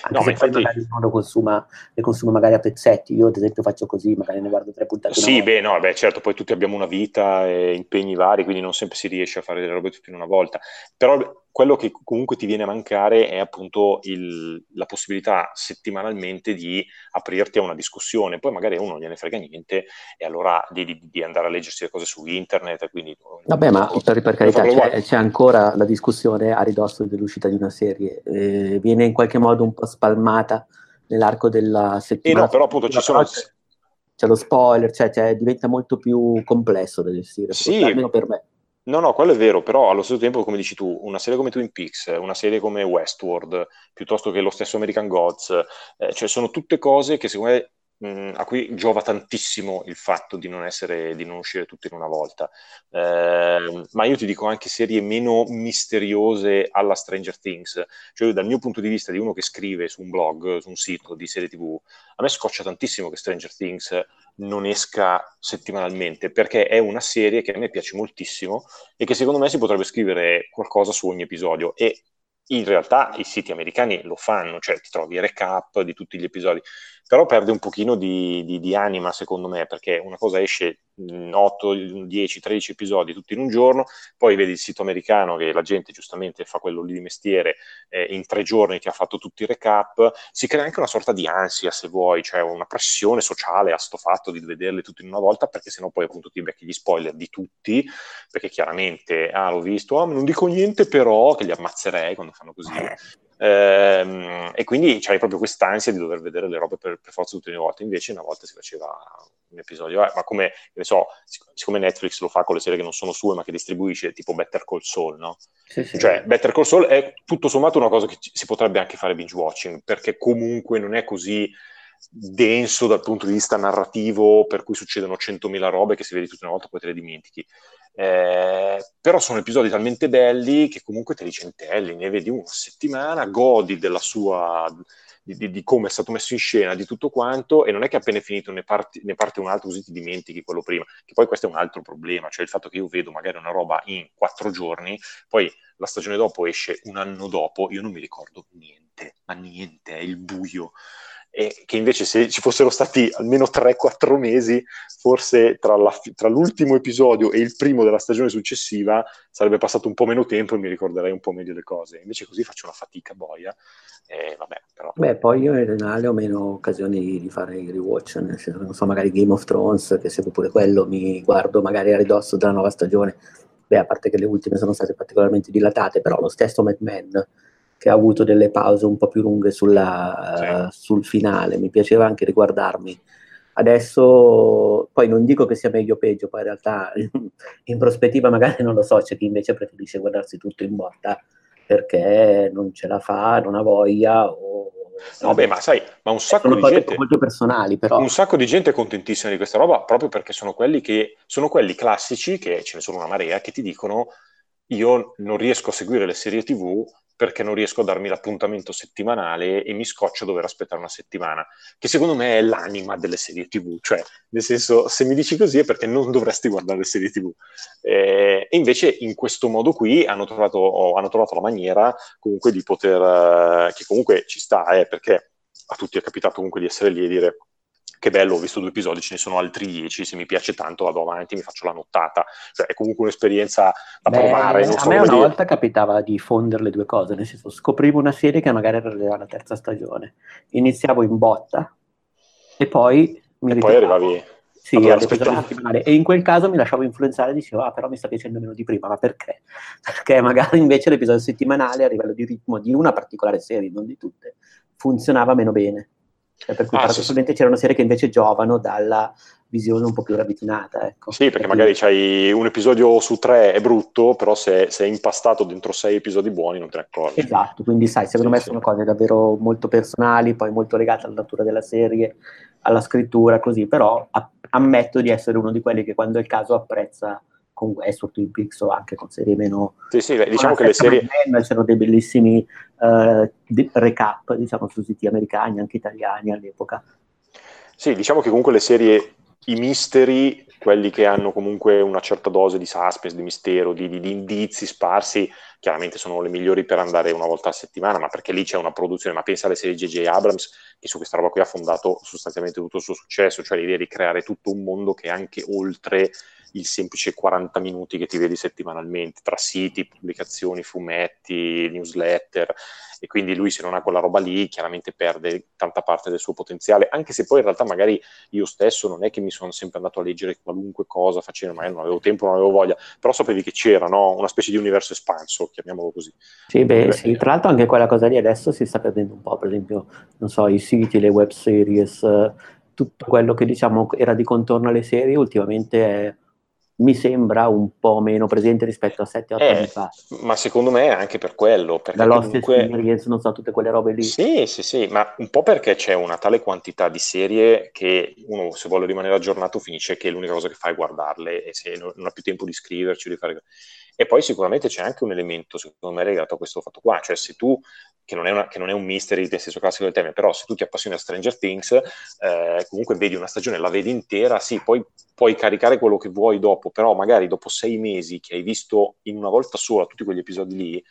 Anche No, se infatti- magari uno consuma, le consuma magari a pezzetti, io ad esempio faccio così, magari ne guardo tre puntate. Sì, beh, no, beh, certo, poi tutti abbiamo una vita e impegni vari, quindi non sempre si riesce a fare delle robe tutte in una volta. Però quello che comunque ti viene a mancare è appunto il- la possibilità settimanalmente di aprirti a una discussione. Poi magari uno non gliene frega niente e allora di, di- di andare a leggersi le cose su internet. Quindi, Vabbè, ma per, per carità, c'è, c'è ancora la discussione a ridosso dell'uscita di una serie. Eh, viene in qualche modo un po' spalmata nell'arco della settimana. no, però appunto ci sono... C'è, lo spoiler, cioè, cioè, diventa molto più complesso da gestire, Sì. almeno per me. No, no, quello è vero, però allo stesso tempo, come dici tu, una serie come Twin Peaks, una serie come Westworld, piuttosto che lo stesso American Gods, eh, cioè sono tutte cose che secondo me mh, a cui giova tantissimo il fatto di non essere, di non uscire tutte in una volta. Eh, ma io ti dico anche serie meno misteriose alla Stranger Things, cioè dal mio punto di vista di uno che scrive su un blog, su un sito di serie TV, a me scoccia tantissimo che Stranger Things non esca settimanalmente, perché è una serie che a me piace moltissimo e che secondo me si potrebbe scrivere qualcosa su ogni episodio. E in realtà i siti americani lo fanno, cioè ti trovi recap di tutti gli episodi, però perde un pochino di, di, di anima secondo me, perché una cosa esce mh, 8, 10, 13 episodi tutti in un giorno, poi vedi il sito americano che la gente giustamente fa quello lì di mestiere, eh, in tre giorni ti ha fatto tutti i recap, si crea anche una sorta di ansia se vuoi, cioè una pressione sociale a sto fatto di vederle tutte in una volta, perché sennò poi appunto ti becchi gli spoiler di tutti, perché chiaramente, ah l'ho visto, ah non dico niente però, che li ammazzerei quando fanno così. Ehm, e quindi c'hai proprio quest'ansia di dover vedere le robe per, per forza tutte le volte. Invece una volta si faceva un episodio, eh, ma come ne so, sic- siccome Netflix lo fa con le serie che non sono sue, ma che distribuisce, tipo Better Call Saul, no? Sì, sì. Cioè, Better Call Saul è tutto sommato una cosa che ci- si potrebbe anche fare binge watching, perché comunque non è così denso dal punto di vista narrativo, per cui succedono 100.000 robe che se vedi tutte una volta poi te le dimentichi. Eh, però sono episodi talmente belli che comunque te li centelli, ne vedi una settimana, godi della sua, di, di- di come è stato messo in scena, di tutto quanto, e non è che appena è finito ne, parti- ne parte un altro così ti dimentichi quello prima, che poi questo è un altro problema, cioè il fatto che io vedo magari una roba in quattro giorni, poi la stagione dopo esce un anno dopo, io non mi ricordo niente, ma niente, è il buio. E che invece se ci fossero stati almeno 3-4 mesi, forse tra, la, tra, l'ultimo episodio e il primo della stagione successiva sarebbe passato un po' meno tempo e mi ricorderei un po' meglio le cose. Invece così faccio una fatica boia. E vabbè, però... Beh, poi io in generale ho meno occasioni di fare i rewatch, nel senso, non so, magari Game of Thrones, che seguo pure quello, mi guardo magari a ridosso della nuova stagione. Beh, a parte che le ultime sono state particolarmente dilatate, però lo stesso Mad Men che ha avuto delle pause un po' più lunghe sulla, sì. sul finale, mi piaceva anche riguardarmi. Adesso poi non dico che sia meglio o peggio, poi in realtà in prospettiva magari non lo so, c'è chi invece preferisce guardarsi tutto in botta perché non ce la fa, non ha voglia o No, beh, ma sai, ma un sacco di gente molto personali, però. Un sacco di gente è contentissima di questa roba proprio perché sono quelli che sono quelli classici che ce ne sono una marea che ti dicono io non riesco a seguire le serie TV perché non riesco a darmi l'appuntamento settimanale e mi scoccio a dover aspettare una settimana, che secondo me è l'anima delle serie TV, cioè nel senso se mi dici così è perché non dovresti guardare le serie TV. Eh, e invece in questo modo qui hanno trovato, hanno trovato la maniera comunque di poter, eh, che comunque ci sta, eh, perché a tutti è capitato comunque di essere lì e dire che bello, ho visto due episodi, ce ne sono altri dieci, se mi piace tanto vado avanti, mi faccio la nottata, cioè è comunque un'esperienza da Beh, provare. a so me una dire. volta capitava di fondere le due cose, nel senso scoprivo una serie che magari era la terza stagione, iniziavo in botta e poi mi e poi arrivavi... Sì, e in quel caso mi lasciavo influenzare e dicevo, ah, però mi sta piacendo meno di prima, ma perché? Perché magari invece l'episodio settimanale a livello di ritmo di una particolare serie, non di tutte, funzionava meno bene. Cioè, per cui ah, paradossalmente sì, c'erano serie che invece giovano dalla visione un po' più ravvicinata. Ecco. Sì, perché magari c'hai un episodio su tre è brutto, però se, se, è impastato dentro sei episodi buoni non te ne accorgi. Esatto, quindi sai, secondo sì, me sì. sono cose davvero molto personali, poi molto legate alla natura della serie, alla scrittura, così, però a- ammetto di essere uno di quelli che quando è il caso apprezza con Westworld, Twin Peaks o anche con serie meno... Sì, sì, diciamo che le serie... C'erano dei bellissimi uh, recap, diciamo, su siti americani, anche italiani all'epoca. Sì, diciamo che comunque le serie, i misteri, quelli che hanno comunque una certa dose di suspense, di mistero, di, di, di indizi sparsi, chiaramente sono le migliori per andare una volta a settimana, ma perché lì c'è una produzione, ma pensa alle serie J.J. Abrams, che su questa roba qui ha fondato sostanzialmente tutto il suo successo, cioè l'idea di creare tutto un mondo che è anche oltre il semplice 40 minuti che ti vedi settimanalmente tra siti, pubblicazioni, fumetti, newsletter e quindi lui se non ha quella roba lì chiaramente perde tanta parte del suo potenziale, anche se poi in realtà magari io stesso non è che mi sono sempre andato a leggere qualunque cosa facendo, magari non avevo tempo, non avevo voglia, però sapevi che c'era no? una specie di universo espanso, chiamiamolo così. Sì, beh, sì, tra l'altro anche quella cosa lì adesso si sta perdendo un po', per esempio, non so, i siti, le web series, tutto quello che diciamo era di contorno alle serie ultimamente è mi sembra un po' meno presente rispetto a 7-8 eh, anni fa. Ma secondo me è anche per quello. Perché Lost comunque... Experience, non so, tutte quelle robe lì. Sì, sì, sì, ma un po' perché c'è una tale quantità di serie che uno, se vuole rimanere aggiornato, finisce che l'unica cosa che fa è guardarle e se non, ha più tempo di scriverci o di fare... E poi sicuramente c'è anche un elemento, secondo me, legato a questo fatto qua, cioè se tu che non, una, che non, è un mystery nel senso classico del termine, però se tu ti appassioni a Stranger Things, eh, comunque vedi una stagione, la vedi intera, sì, poi puoi caricare quello che vuoi dopo, però magari dopo sei mesi che hai visto in una volta sola tutti quegli episodi lì,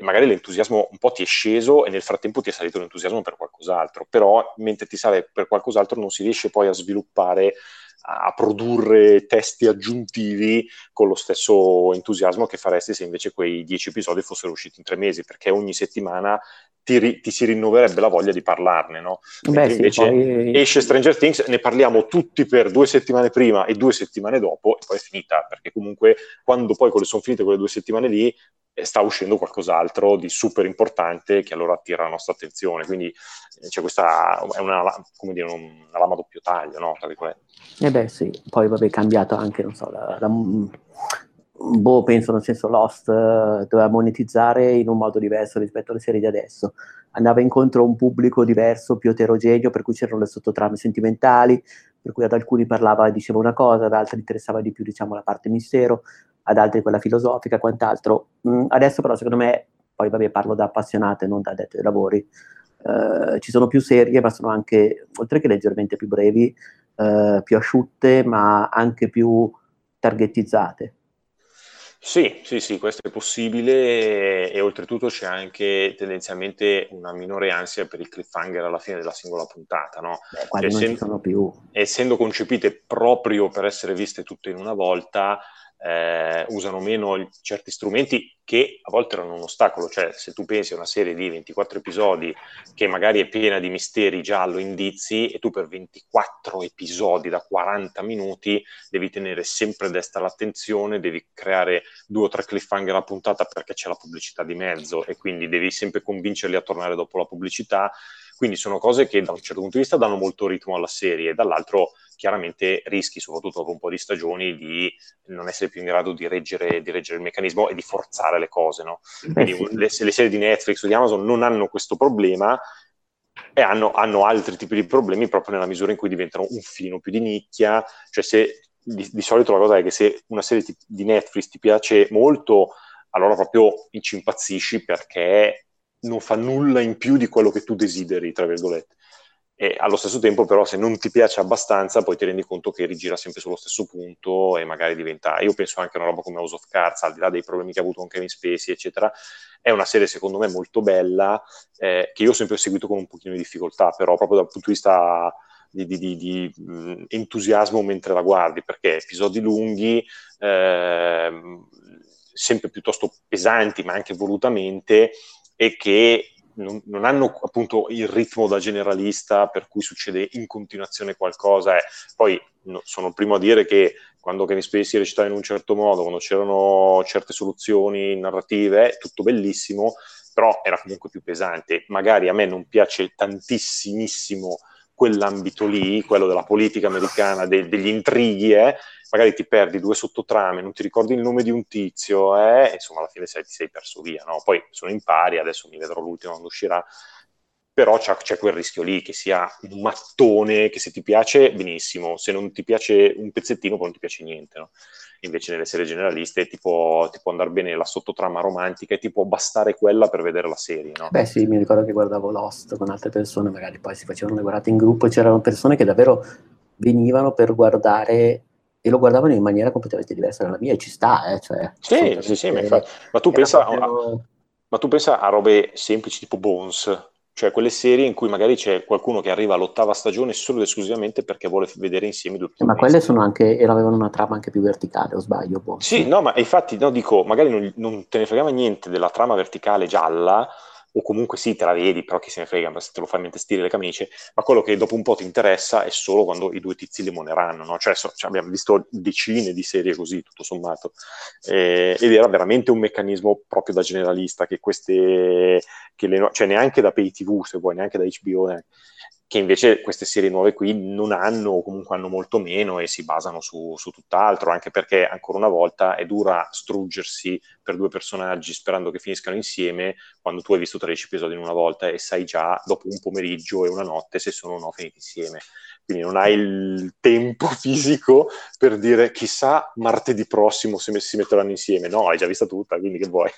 magari l'entusiasmo un po' ti è sceso e nel frattempo ti è salito l'entusiasmo per qualcos'altro, però mentre ti sale per qualcos'altro non si riesce poi a sviluppare a produrre testi aggiuntivi con lo stesso entusiasmo che faresti se invece quei dieci episodi fossero usciti in tre mesi, perché ogni settimana ti, ri- ti si rinnoverebbe la voglia di parlarne, no? Beh, sì, invece poi... esce Stranger Things, ne parliamo tutti per due settimane prima e due settimane dopo e poi è finita, perché comunque quando poi sono finite quelle due settimane lì sta uscendo qualcos'altro di super importante che allora attira la nostra attenzione. Quindi eh, c'è questa è una, dire, una lama a doppio taglio, no? Eh beh sì, poi vabbè è cambiato anche, non so, la, la, boh, penso nel senso Lost uh, doveva monetizzare in un modo diverso rispetto alle serie di adesso. Andava incontro a un pubblico diverso, più eterogeneo, per cui c'erano le sottotrame sentimentali, per cui ad alcuni parlava e diceva una cosa, ad altri interessava di più diciamo la parte mistero, ad altri quella filosofica, quant'altro. Mm, adesso però secondo me, poi vabbè parlo da appassionate, non da addetto ai lavori, uh, ci sono più serie, ma sono anche, oltre che leggermente più brevi, uh, più asciutte, ma anche più targetizzate. Sì, sì, sì, questo è possibile e, e oltretutto c'è anche tendenzialmente una minore ansia per il cliffhanger alla fine della singola puntata, no? Beh, cioè, più. Essendo concepite proprio per essere viste tutte in una volta, eh, usano meno certi strumenti che a volte erano un ostacolo, cioè se tu pensi a una serie di 24 episodi che magari è piena di misteri, giallo, indizi e tu per 24 episodi da 40 minuti devi tenere sempre destra l'attenzione, devi creare due o tre cliffhanger a puntata perché c'è la pubblicità di mezzo e quindi devi sempre convincerli a tornare dopo la pubblicità, quindi sono cose che da un certo punto di vista danno molto ritmo alla serie e dall'altro chiaramente rischi, soprattutto dopo un po' di stagioni, di non essere più in grado di reggere, di reggere il meccanismo e di forzare le cose. No? Quindi sì. le, le, serie di Netflix o di Amazon non hanno questo problema e hanno, hanno, altri tipi di problemi proprio nella misura in cui diventano un filino più di nicchia, cioè se di, di solito la cosa è che se una serie di Netflix ti piace molto, allora proprio ci impazzisci perché non fa nulla in più di quello che tu desideri, tra virgolette. E allo stesso tempo, però, se non ti piace abbastanza, poi ti rendi conto che rigira sempre sullo stesso punto e magari diventa. Io penso anche a una roba come House of Cards, al di là dei problemi che ha avuto con Kevin Spacey, eccetera. È una serie, secondo me, molto bella, eh, che io ho sempre seguito con un pochino di difficoltà, però, proprio dal punto di vista di, di, di, di mh, entusiasmo mentre la guardi, perché episodi lunghi. Eh, sempre piuttosto pesanti, ma anche volutamente, e che non, non, hanno appunto il ritmo da generalista per cui succede in continuazione qualcosa. Eh. Poi no, sono il primo a dire che quando Kenny Spacey recitava in un certo modo, quando c'erano certe soluzioni narrative, tutto bellissimo, però era comunque più pesante. Magari a me non piace tantissimissimo quell'ambito lì, quello della politica americana, de- degli intrighi, eh, magari ti perdi due sottotrame, non ti ricordi il nome di un tizio, eh, insomma alla fine sei, ti sei perso via, no? Poi sono in pari, adesso mi vedrò l'ultimo quando uscirà, però c'è, quel rischio lì che sia un mattone che se ti piace benissimo, se non ti piace un pezzettino poi non ti piace niente, no? Invece nelle serie generaliste ti può, ti può, andare bene la sottotrama romantica e ti può bastare quella per vedere la serie, no? Beh sì, mi ricordo che guardavo Lost con altre persone, magari poi si facevano le guardate in gruppo e c'erano persone che davvero venivano per guardare e lo guardavano in maniera completamente diversa dalla mia e ci sta, eh, cioè, sì, sì, sì, ma, infatti, ma, tu pensa, proprio... a, ma tu pensa a robe semplici tipo Bones, cioè quelle serie in cui magari c'è qualcuno che arriva all'ottava stagione solo ed esclusivamente perché vuole vedere insieme due Ma quelle sono anche, e avevano una trama anche più verticale, o sbaglio? Bones. Sì, no, ma infatti, no, dico, magari non, non te ne fregava niente della trama verticale gialla, o comunque sì, te la vedi, però chi se ne frega, se te lo fai mentre stiri le camicie, ma quello che dopo un po' ti interessa è solo quando i due tizi limoneranno, no? Cioè, so, cioè abbiamo visto decine di serie così, tutto sommato, eh, ed era veramente un meccanismo proprio da generalista, che queste, che le, cioè neanche da pay tv, se vuoi, neanche da HBO, neanche, che invece queste serie nuove qui non hanno o comunque hanno molto meno e si basano su, su, tutt'altro, anche perché ancora una volta è dura struggersi per due personaggi sperando che finiscano insieme quando tu hai visto 13 episodi in una volta e sai già dopo un pomeriggio e una notte se sono o no finiti insieme. Quindi non hai il tempo fisico per dire chissà martedì prossimo se si metteranno insieme. No, hai già vista tutta, quindi che vuoi.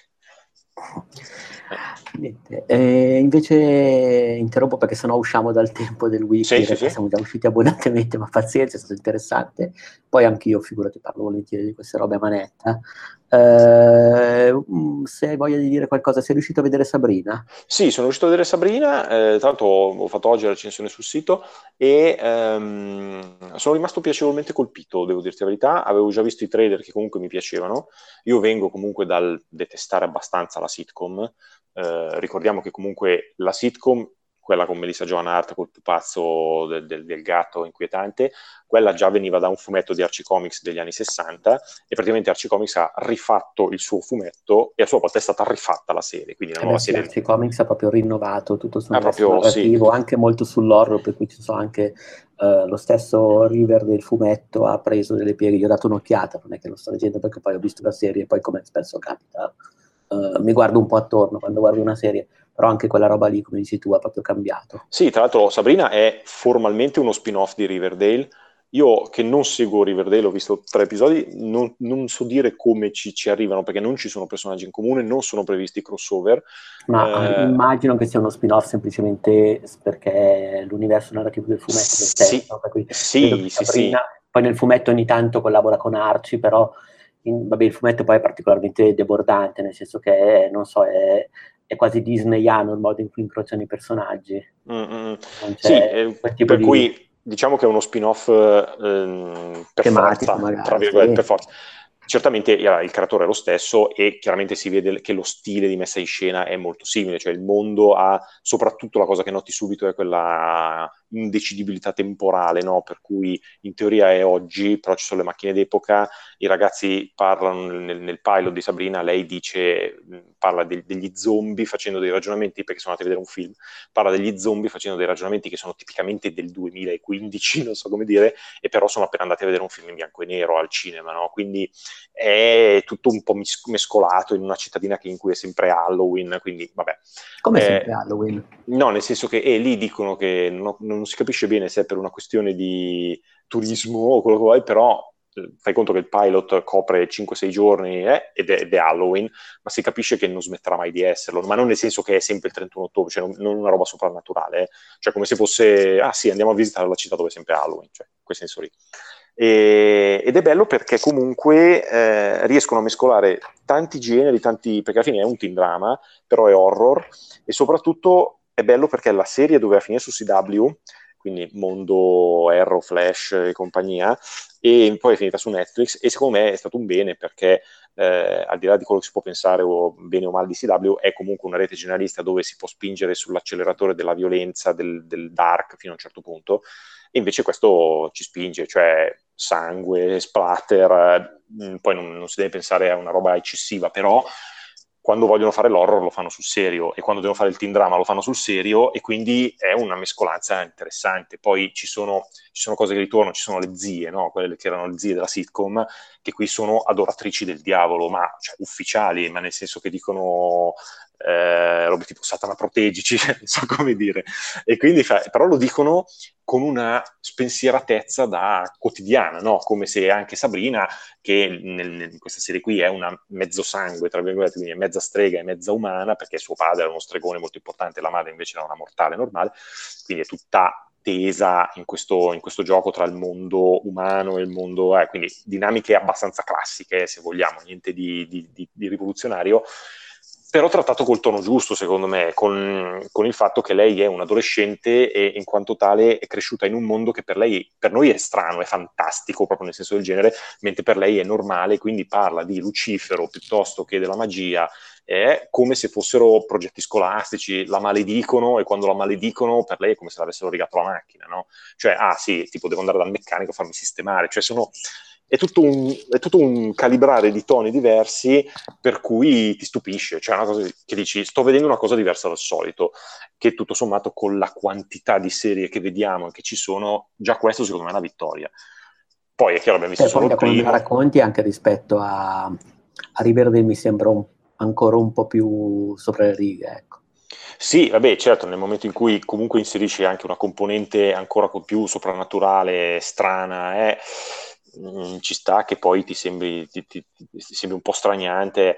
Niente. Eh, invece interrompo perché sennò usciamo dal tempo del weekend, sì, sì, siamo già usciti abbondantemente, ma pazienza, è stato interessante. Poi anch'io, figurati, parlo volentieri di queste robe a manetta. Eh, mm, se hai voglia di dire qualcosa, sei riuscito a vedere Sabrina? Sì, sono riuscito a vedere Sabrina, eh, tra l'altro ho fatto oggi la recensione sul sito e ehm, sono rimasto piacevolmente colpito, devo dirti la verità, avevo già visto i trailer che comunque mi piacevano, io vengo comunque dal detestare abbastanza la sitcom, eh, ricordiamo che comunque la sitcom quella con Melissa Joan Hart col pupazzo del, del, del, gatto inquietante, quella già veniva da un fumetto di Archie Comics degli anni 60 e praticamente Archie Comics ha rifatto il suo fumetto e a sua volta è stata rifatta la serie. Quindi la eh nuova beh, serie... Archie Comics ha proprio rinnovato tutto il suo narrativo, sì. anche molto sull'horror, per cui ci sono anche uh, lo stesso River del fumetto ha preso delle pieghe, gli ho dato un'occhiata, non è che lo sto leggendo perché poi ho visto la serie e poi come spesso capita uh, mi guardo un po' attorno quando guardo una serie però anche quella roba lì, come dici tu, ha proprio cambiato. Sì, tra l'altro Sabrina è formalmente uno spin-off di Riverdale. Io che non seguo Riverdale, ho visto tre episodi, non, non so dire come ci, ci, arrivano, perché non ci sono personaggi in comune, non sono previsti crossover. Ma eh, immagino che sia uno spin-off semplicemente perché l'universo narrativo del fumetto è sì, per cui sì, sì, Sabrina, sì. Poi nel fumetto ogni tanto collabora con Archie, però in, vabbè, il fumetto poi è particolarmente debordante, nel senso che, non so, è, è quasi disneyano il modo in cui incrociano i personaggi. Mm-hmm. Sì, eh, per di... cui diciamo che è uno spin-off eh, per Tematico, forza, magari, tra virgolette, sì. per forza. Certamente il creatore è lo stesso e chiaramente si vede che lo stile di messa in scena è molto simile, cioè il mondo ha soprattutto la cosa che noti subito è quella indecidibilità temporale, no? per cui in teoria è oggi, però ci sono le macchine d'epoca, i ragazzi parlano nel, nel pilot di Sabrina, lei dice, parla de, degli zombie facendo dei ragionamenti, perché sono andati a vedere un film, parla degli zombie facendo dei ragionamenti che sono tipicamente del 2015, non so come dire, e però sono appena andati a vedere un film in bianco e nero al cinema, no? quindi è tutto un po' mescolato in una cittadina in cui è sempre Halloween, quindi vabbè. Come Eh, sempre Halloween? No, nel senso che eh, lì dicono che non, non si capisce bene se è per una questione di turismo o quello che vuoi, però fai conto che il pilot copre 5-6 giorni eh, ed, è, ed è Halloween, ma si capisce che non smetterà mai di esserlo, ma non nel senso che è sempre il 31 ottobre, cioè non, non una roba soprannaturale, eh. cioè come se fosse, ah sì, andiamo a visitare la città dove è sempre Halloween, cioè in quel senso lì. E- ed è bello perché comunque eh, riescono a mescolare tanti generi, tanti, perché alla fine è un teen drama, però è horror, e soprattutto è bello perché la serie doveva finire su CW, quindi mondo Arrow, Flash e compagnia, e poi è finita su Netflix e secondo me è stato un bene perché eh, al di là di quello che si può pensare o bene o male di CW, è comunque una rete generalista dove si può spingere sull'acceleratore della violenza, del, del dark fino a un certo punto, e invece questo ci spinge, cioè sangue, splatter, eh, poi non, non si deve pensare a una roba eccessiva, però quando vogliono fare l'horror lo fanno sul serio e quando devono fare il teen drama lo fanno sul serio e quindi è una mescolanza interessante. Poi ci sono, ci sono cose che ritornano, ci sono le zie, no? quelle che erano le zie della sitcom, che qui sono adoratrici del diavolo, ma cioè, ufficiali, ma nel senso che dicono eh, robe tipo Satana proteggici, non so come dire. E quindi fa, però lo dicono con una spensieratezza da quotidiana, no? come se anche Sabrina, che nel, in questa serie qui è una mezzo sangue, tra virgolette, quindi è mezza strega e mezza umana, perché suo padre era uno stregone molto importante, la madre invece era una mortale normale, quindi è tutta tesa in questo, in questo gioco tra il mondo umano e il mondo, eh, quindi dinamiche abbastanza classiche, se vogliamo, niente di, di, di, di rivoluzionario, però trattato col tono giusto, secondo me, con, con, il fatto che lei è un adolescente e in quanto tale è cresciuta in un mondo che per lei, per noi è strano, è fantastico, proprio nel senso del genere, mentre per lei è normale, quindi parla di Lucifero piuttosto che della magia, è come se fossero progetti scolastici, la maledicono e quando la maledicono per lei è come se l'avessero rigato la macchina, no? Cioè, ah sì, tipo devo andare dal meccanico a farmi sistemare, cioè sono è tutto, un, è tutto, un, calibrare di toni diversi per cui ti stupisce, cioè una cosa che dici sto vedendo una cosa diversa dal solito, che tutto sommato con la quantità di serie che vediamo e che ci sono, già questo secondo me è una vittoria. Poi è chiaro, abbiamo visto Eh, solo da come primo. racconti anche rispetto a, a Riverdale mi sembra un- ancora un po' più sopra le righe, ecco. Sì, vabbè, certo, nel momento in cui comunque inserisci anche una componente ancora più soprannaturale, strana, eh, mm, ci sta che poi ti sembri, ti, ti- ti sembri un po' straniante,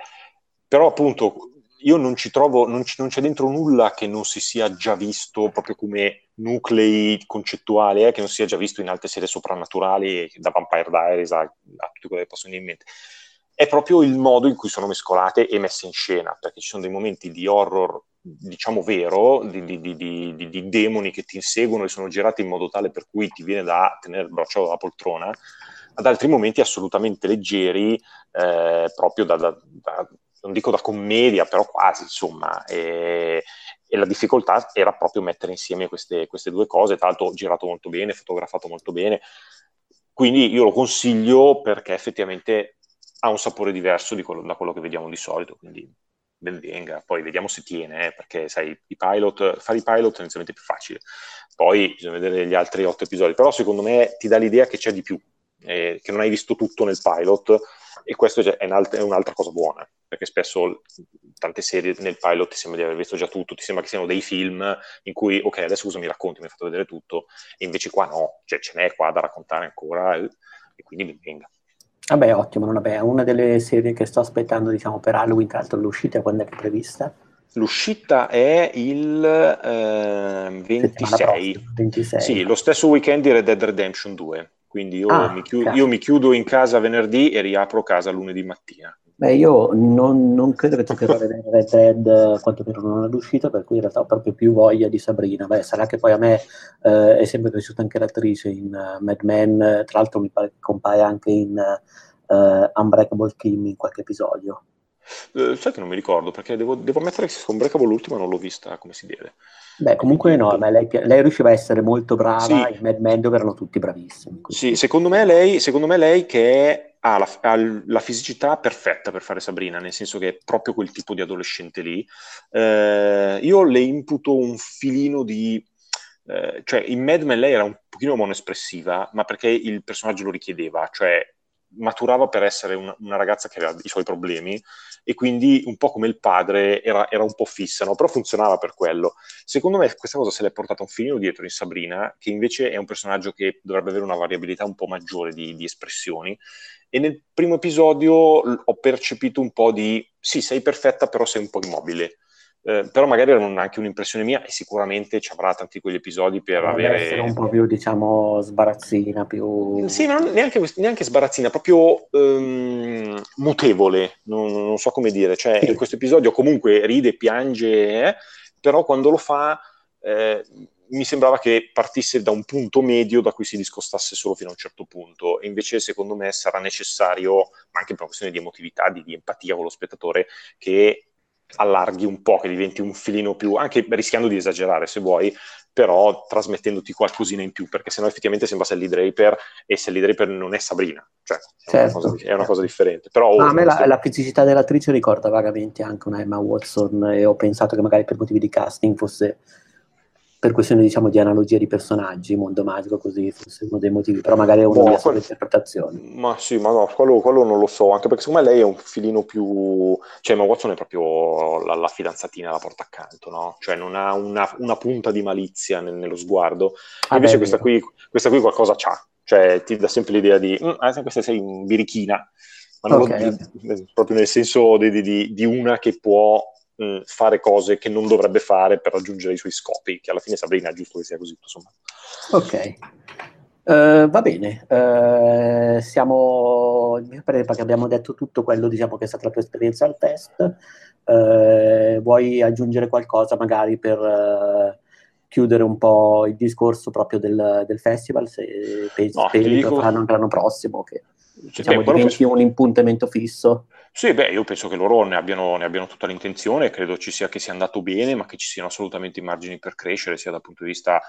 però appunto io non ci trovo, non, ci- non c'è dentro nulla che non si sia già visto proprio come nuclei concettuali, eh, che non si sia già visto in altre serie soprannaturali, da Vampire Diaries a, a tutte quelle che possono in mente. È proprio il modo in cui sono mescolate e messe in scena, perché ci sono dei momenti di horror, diciamo vero, di- di- di- di demoni che ti inseguono e sono girati in modo tale per cui ti viene da tenere il braccio alla poltrona, ad altri momenti assolutamente leggeri, eh, proprio da, da- da- non dico da commedia, però quasi, insomma. E, e la difficoltà era proprio mettere insieme queste, queste due cose, tra l'altro girato molto bene, fotografato molto bene, quindi io lo consiglio perché effettivamente ha un sapore diverso di quello- da quello che vediamo di solito, quindi ben venga. Poi vediamo se tiene, eh, perché sai, i pilot, fare i pilot è inizialmente più facile. Poi bisogna vedere gli altri otto episodi, però secondo me ti dà l'idea che c'è di più, eh, che non hai visto tutto nel pilot e questo è, un'alt- è un'altra cosa buona, perché spesso tante serie nel pilot ti sembra di aver visto già tutto, ti sembra che siano dei film in cui, ok, adesso cosa mi racconti, mi hai fatto vedere tutto, e invece qua no, cioè ce n'è qua da raccontare ancora, eh, e quindi ben venga. Vabbè, ottimo, non vabbè, è una delle serie che sto aspettando, diciamo, per Halloween, tra l'altro l'uscita quando è prevista? L'uscita è il Settimana 26. prossima, 26. Sì, lo stesso weekend di Red Dead Redemption 2. Quindi io, Ah, mi chiu- cazzo. io mi chiudo in casa venerdì e riapro casa lunedì mattina. Beh, io non, non credo che toccherò vedere Red Dead, eh, quantomeno non all'uscita, per cui in realtà ho proprio più voglia di Sabrina. Beh, sarà che poi a me eh, è sempre piaciuta anche l'attrice in eh, Mad Men, tra l'altro mi pare che compaia anche in eh, Unbreakable Kim in qualche episodio. Eh, sai che non mi ricordo, perché devo, devo ammettere che con Breakable l'ultima non l'ho vista come si deve. Beh, comunque no, lei, lei riusciva a essere molto brava Sì. in Mad Men dove erano tutti bravissimi. Sì, secondo me lei, secondo me lei che ha, la, ha la fisicità perfetta per fare Sabrina, nel senso che è proprio quel tipo di adolescente lì. Eh, io le imputo un filino di... eh, cioè, in Mad Men lei era un pochino monoespressiva, ma perché il personaggio lo richiedeva, cioè maturava per essere una, una ragazza che aveva i suoi problemi e quindi un po' come il padre era, era un po' fissa, no? però funzionava per quello. Secondo me questa cosa se l'è portata un filino dietro in Sabrina, che invece è un personaggio che dovrebbe avere una variabilità un po' maggiore di, di espressioni. E nel primo episodio ho percepito un po' di sì, sei perfetta, però sei un po' immobile. Eh, però magari era un- anche un'impressione mia e sicuramente ci avrà tanti quegli episodi per Dovrebbe avere. essere un po' più, diciamo, sbarazzina, più... Sì, ma non- neanche, neanche sbarazzina, proprio ehm, mutevole, non, non so come dire. Cioè, Sì. in questo episodio comunque ride, piange, eh, però quando lo fa eh, mi sembrava che partisse da un punto medio da cui si discostasse solo fino a un certo punto. E invece, secondo me, sarà necessario, ma anche per una questione di emotività, di, di empatia con lo spettatore, che allarghi un po', che diventi un filino più, anche rischiando di esagerare se vuoi, però trasmettendoti qualcosina in più, perché sennò effettivamente sembra Sally Draper e Sally Draper non è Sabrina, cioè è, una, Certo. cosa, è una cosa differente. Però oh, a me la, la fisicità dell'attrice ricorda vagamente anche una Emma Watson e ho pensato che magari per motivi di casting fosse per questione diciamo di analogia di personaggi, mondo magico così fosse uno dei motivi, però magari è una Boh, mia sola quello- interpretazione. Ma sì, ma no, quello, quello non lo so, anche perché secondo me lei è un filino più... Cioè, Emma Watson è proprio la, la fidanzatina, la porta accanto, no? Cioè, non ha una, una punta di malizia nel- nello sguardo. Ah, Invece beh, questa qui, questa qui qualcosa c'ha, cioè ti dà sempre l'idea di "Mm, ah, questa sei un birichina, ma non lo- Ok, di- proprio nel senso di- di- di una che può mm, fare cose che non dovrebbe fare per raggiungere i suoi scopi, che alla fine Sabrina è giusto che sia così, insomma. Ok. Eh, va bene, Eh, siamo, mi pare che abbiamo detto tutto quello diciamo, che è stata la tua esperienza al test. Eh, vuoi aggiungere qualcosa magari per eh, chiudere un po' il discorso proprio del, del festival? Se pensi, No, che dico- faranno l'anno prossimo, che Cioè, diciamo, beh, diventi penso- un impuntamento fisso. Sì, beh, io penso che loro ne abbiano, ne abbiano tutta l'intenzione, credo ci sia che sia andato bene, ma che ci siano assolutamente i margini per crescere, sia dal punto di vista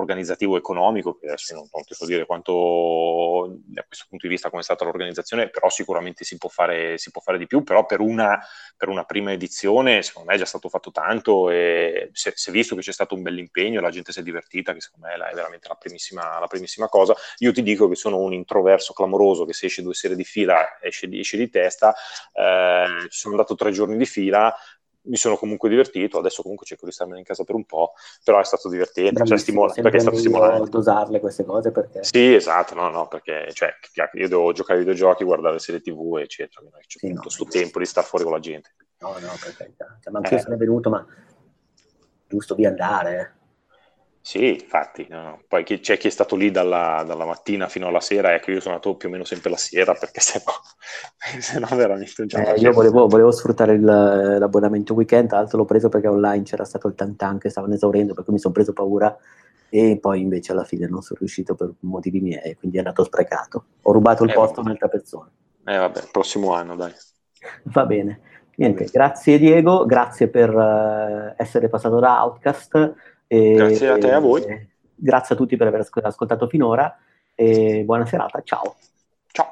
organizzativo economico, che adesso non, non ti so dire quanto da questo punto di vista come è stata l'organizzazione, però sicuramente si può fare, si può fare di più, però per una, per una prima edizione secondo me è già stato fatto tanto e si è, visto che c'è stato un bell'impegno la gente si è divertita, che secondo me è veramente la primissima, la primissima cosa. Io ti dico che sono un introverso clamoroso che se esce due sere di fila esce di, esce di testa, eh, sono andato tre giorni di fila, mi sono comunque divertito, adesso comunque cerco di starmene in casa per un po', però è stato divertente, cioè, Bravissimo, stimola- sempre perché è stato stimolante. dosarle queste cose perché Sì, esatto, no, no, perché cioè, io devo giocare ai videogiochi, guardare serie tv, eccetera, non è che Sì, no, sto sì. tempo di star fuori con la gente. no, no, per carità. Cioè, ma anch'io Eh. sarei venuto, ma giusto di andare. Sì, infatti, no, no. poi chi- c'è chi è stato lì dalla, dalla mattina fino alla sera, ecco, io sono andato più o meno sempre la sera, perché sennò, sennò veramente non la Eh, io volevo, volevo sfruttare il- l'abbonamento weekend, tra l'altro l'ho preso perché online c'era stato il tantan che stavano esaurendo, per cui mi sono preso paura e poi invece alla fine non sono riuscito per motivi miei, quindi è andato sprecato. Ho rubato il Eh, posto a un'altra persona. Eh vabbè, prossimo anno, dai. Va bene. Niente, grazie Diego, grazie per eh, essere passato da Outcast. E- Grazie a te e a voi. grazie a tutti per aver ascol- ascoltato finora e buona serata, ciao. Ciao.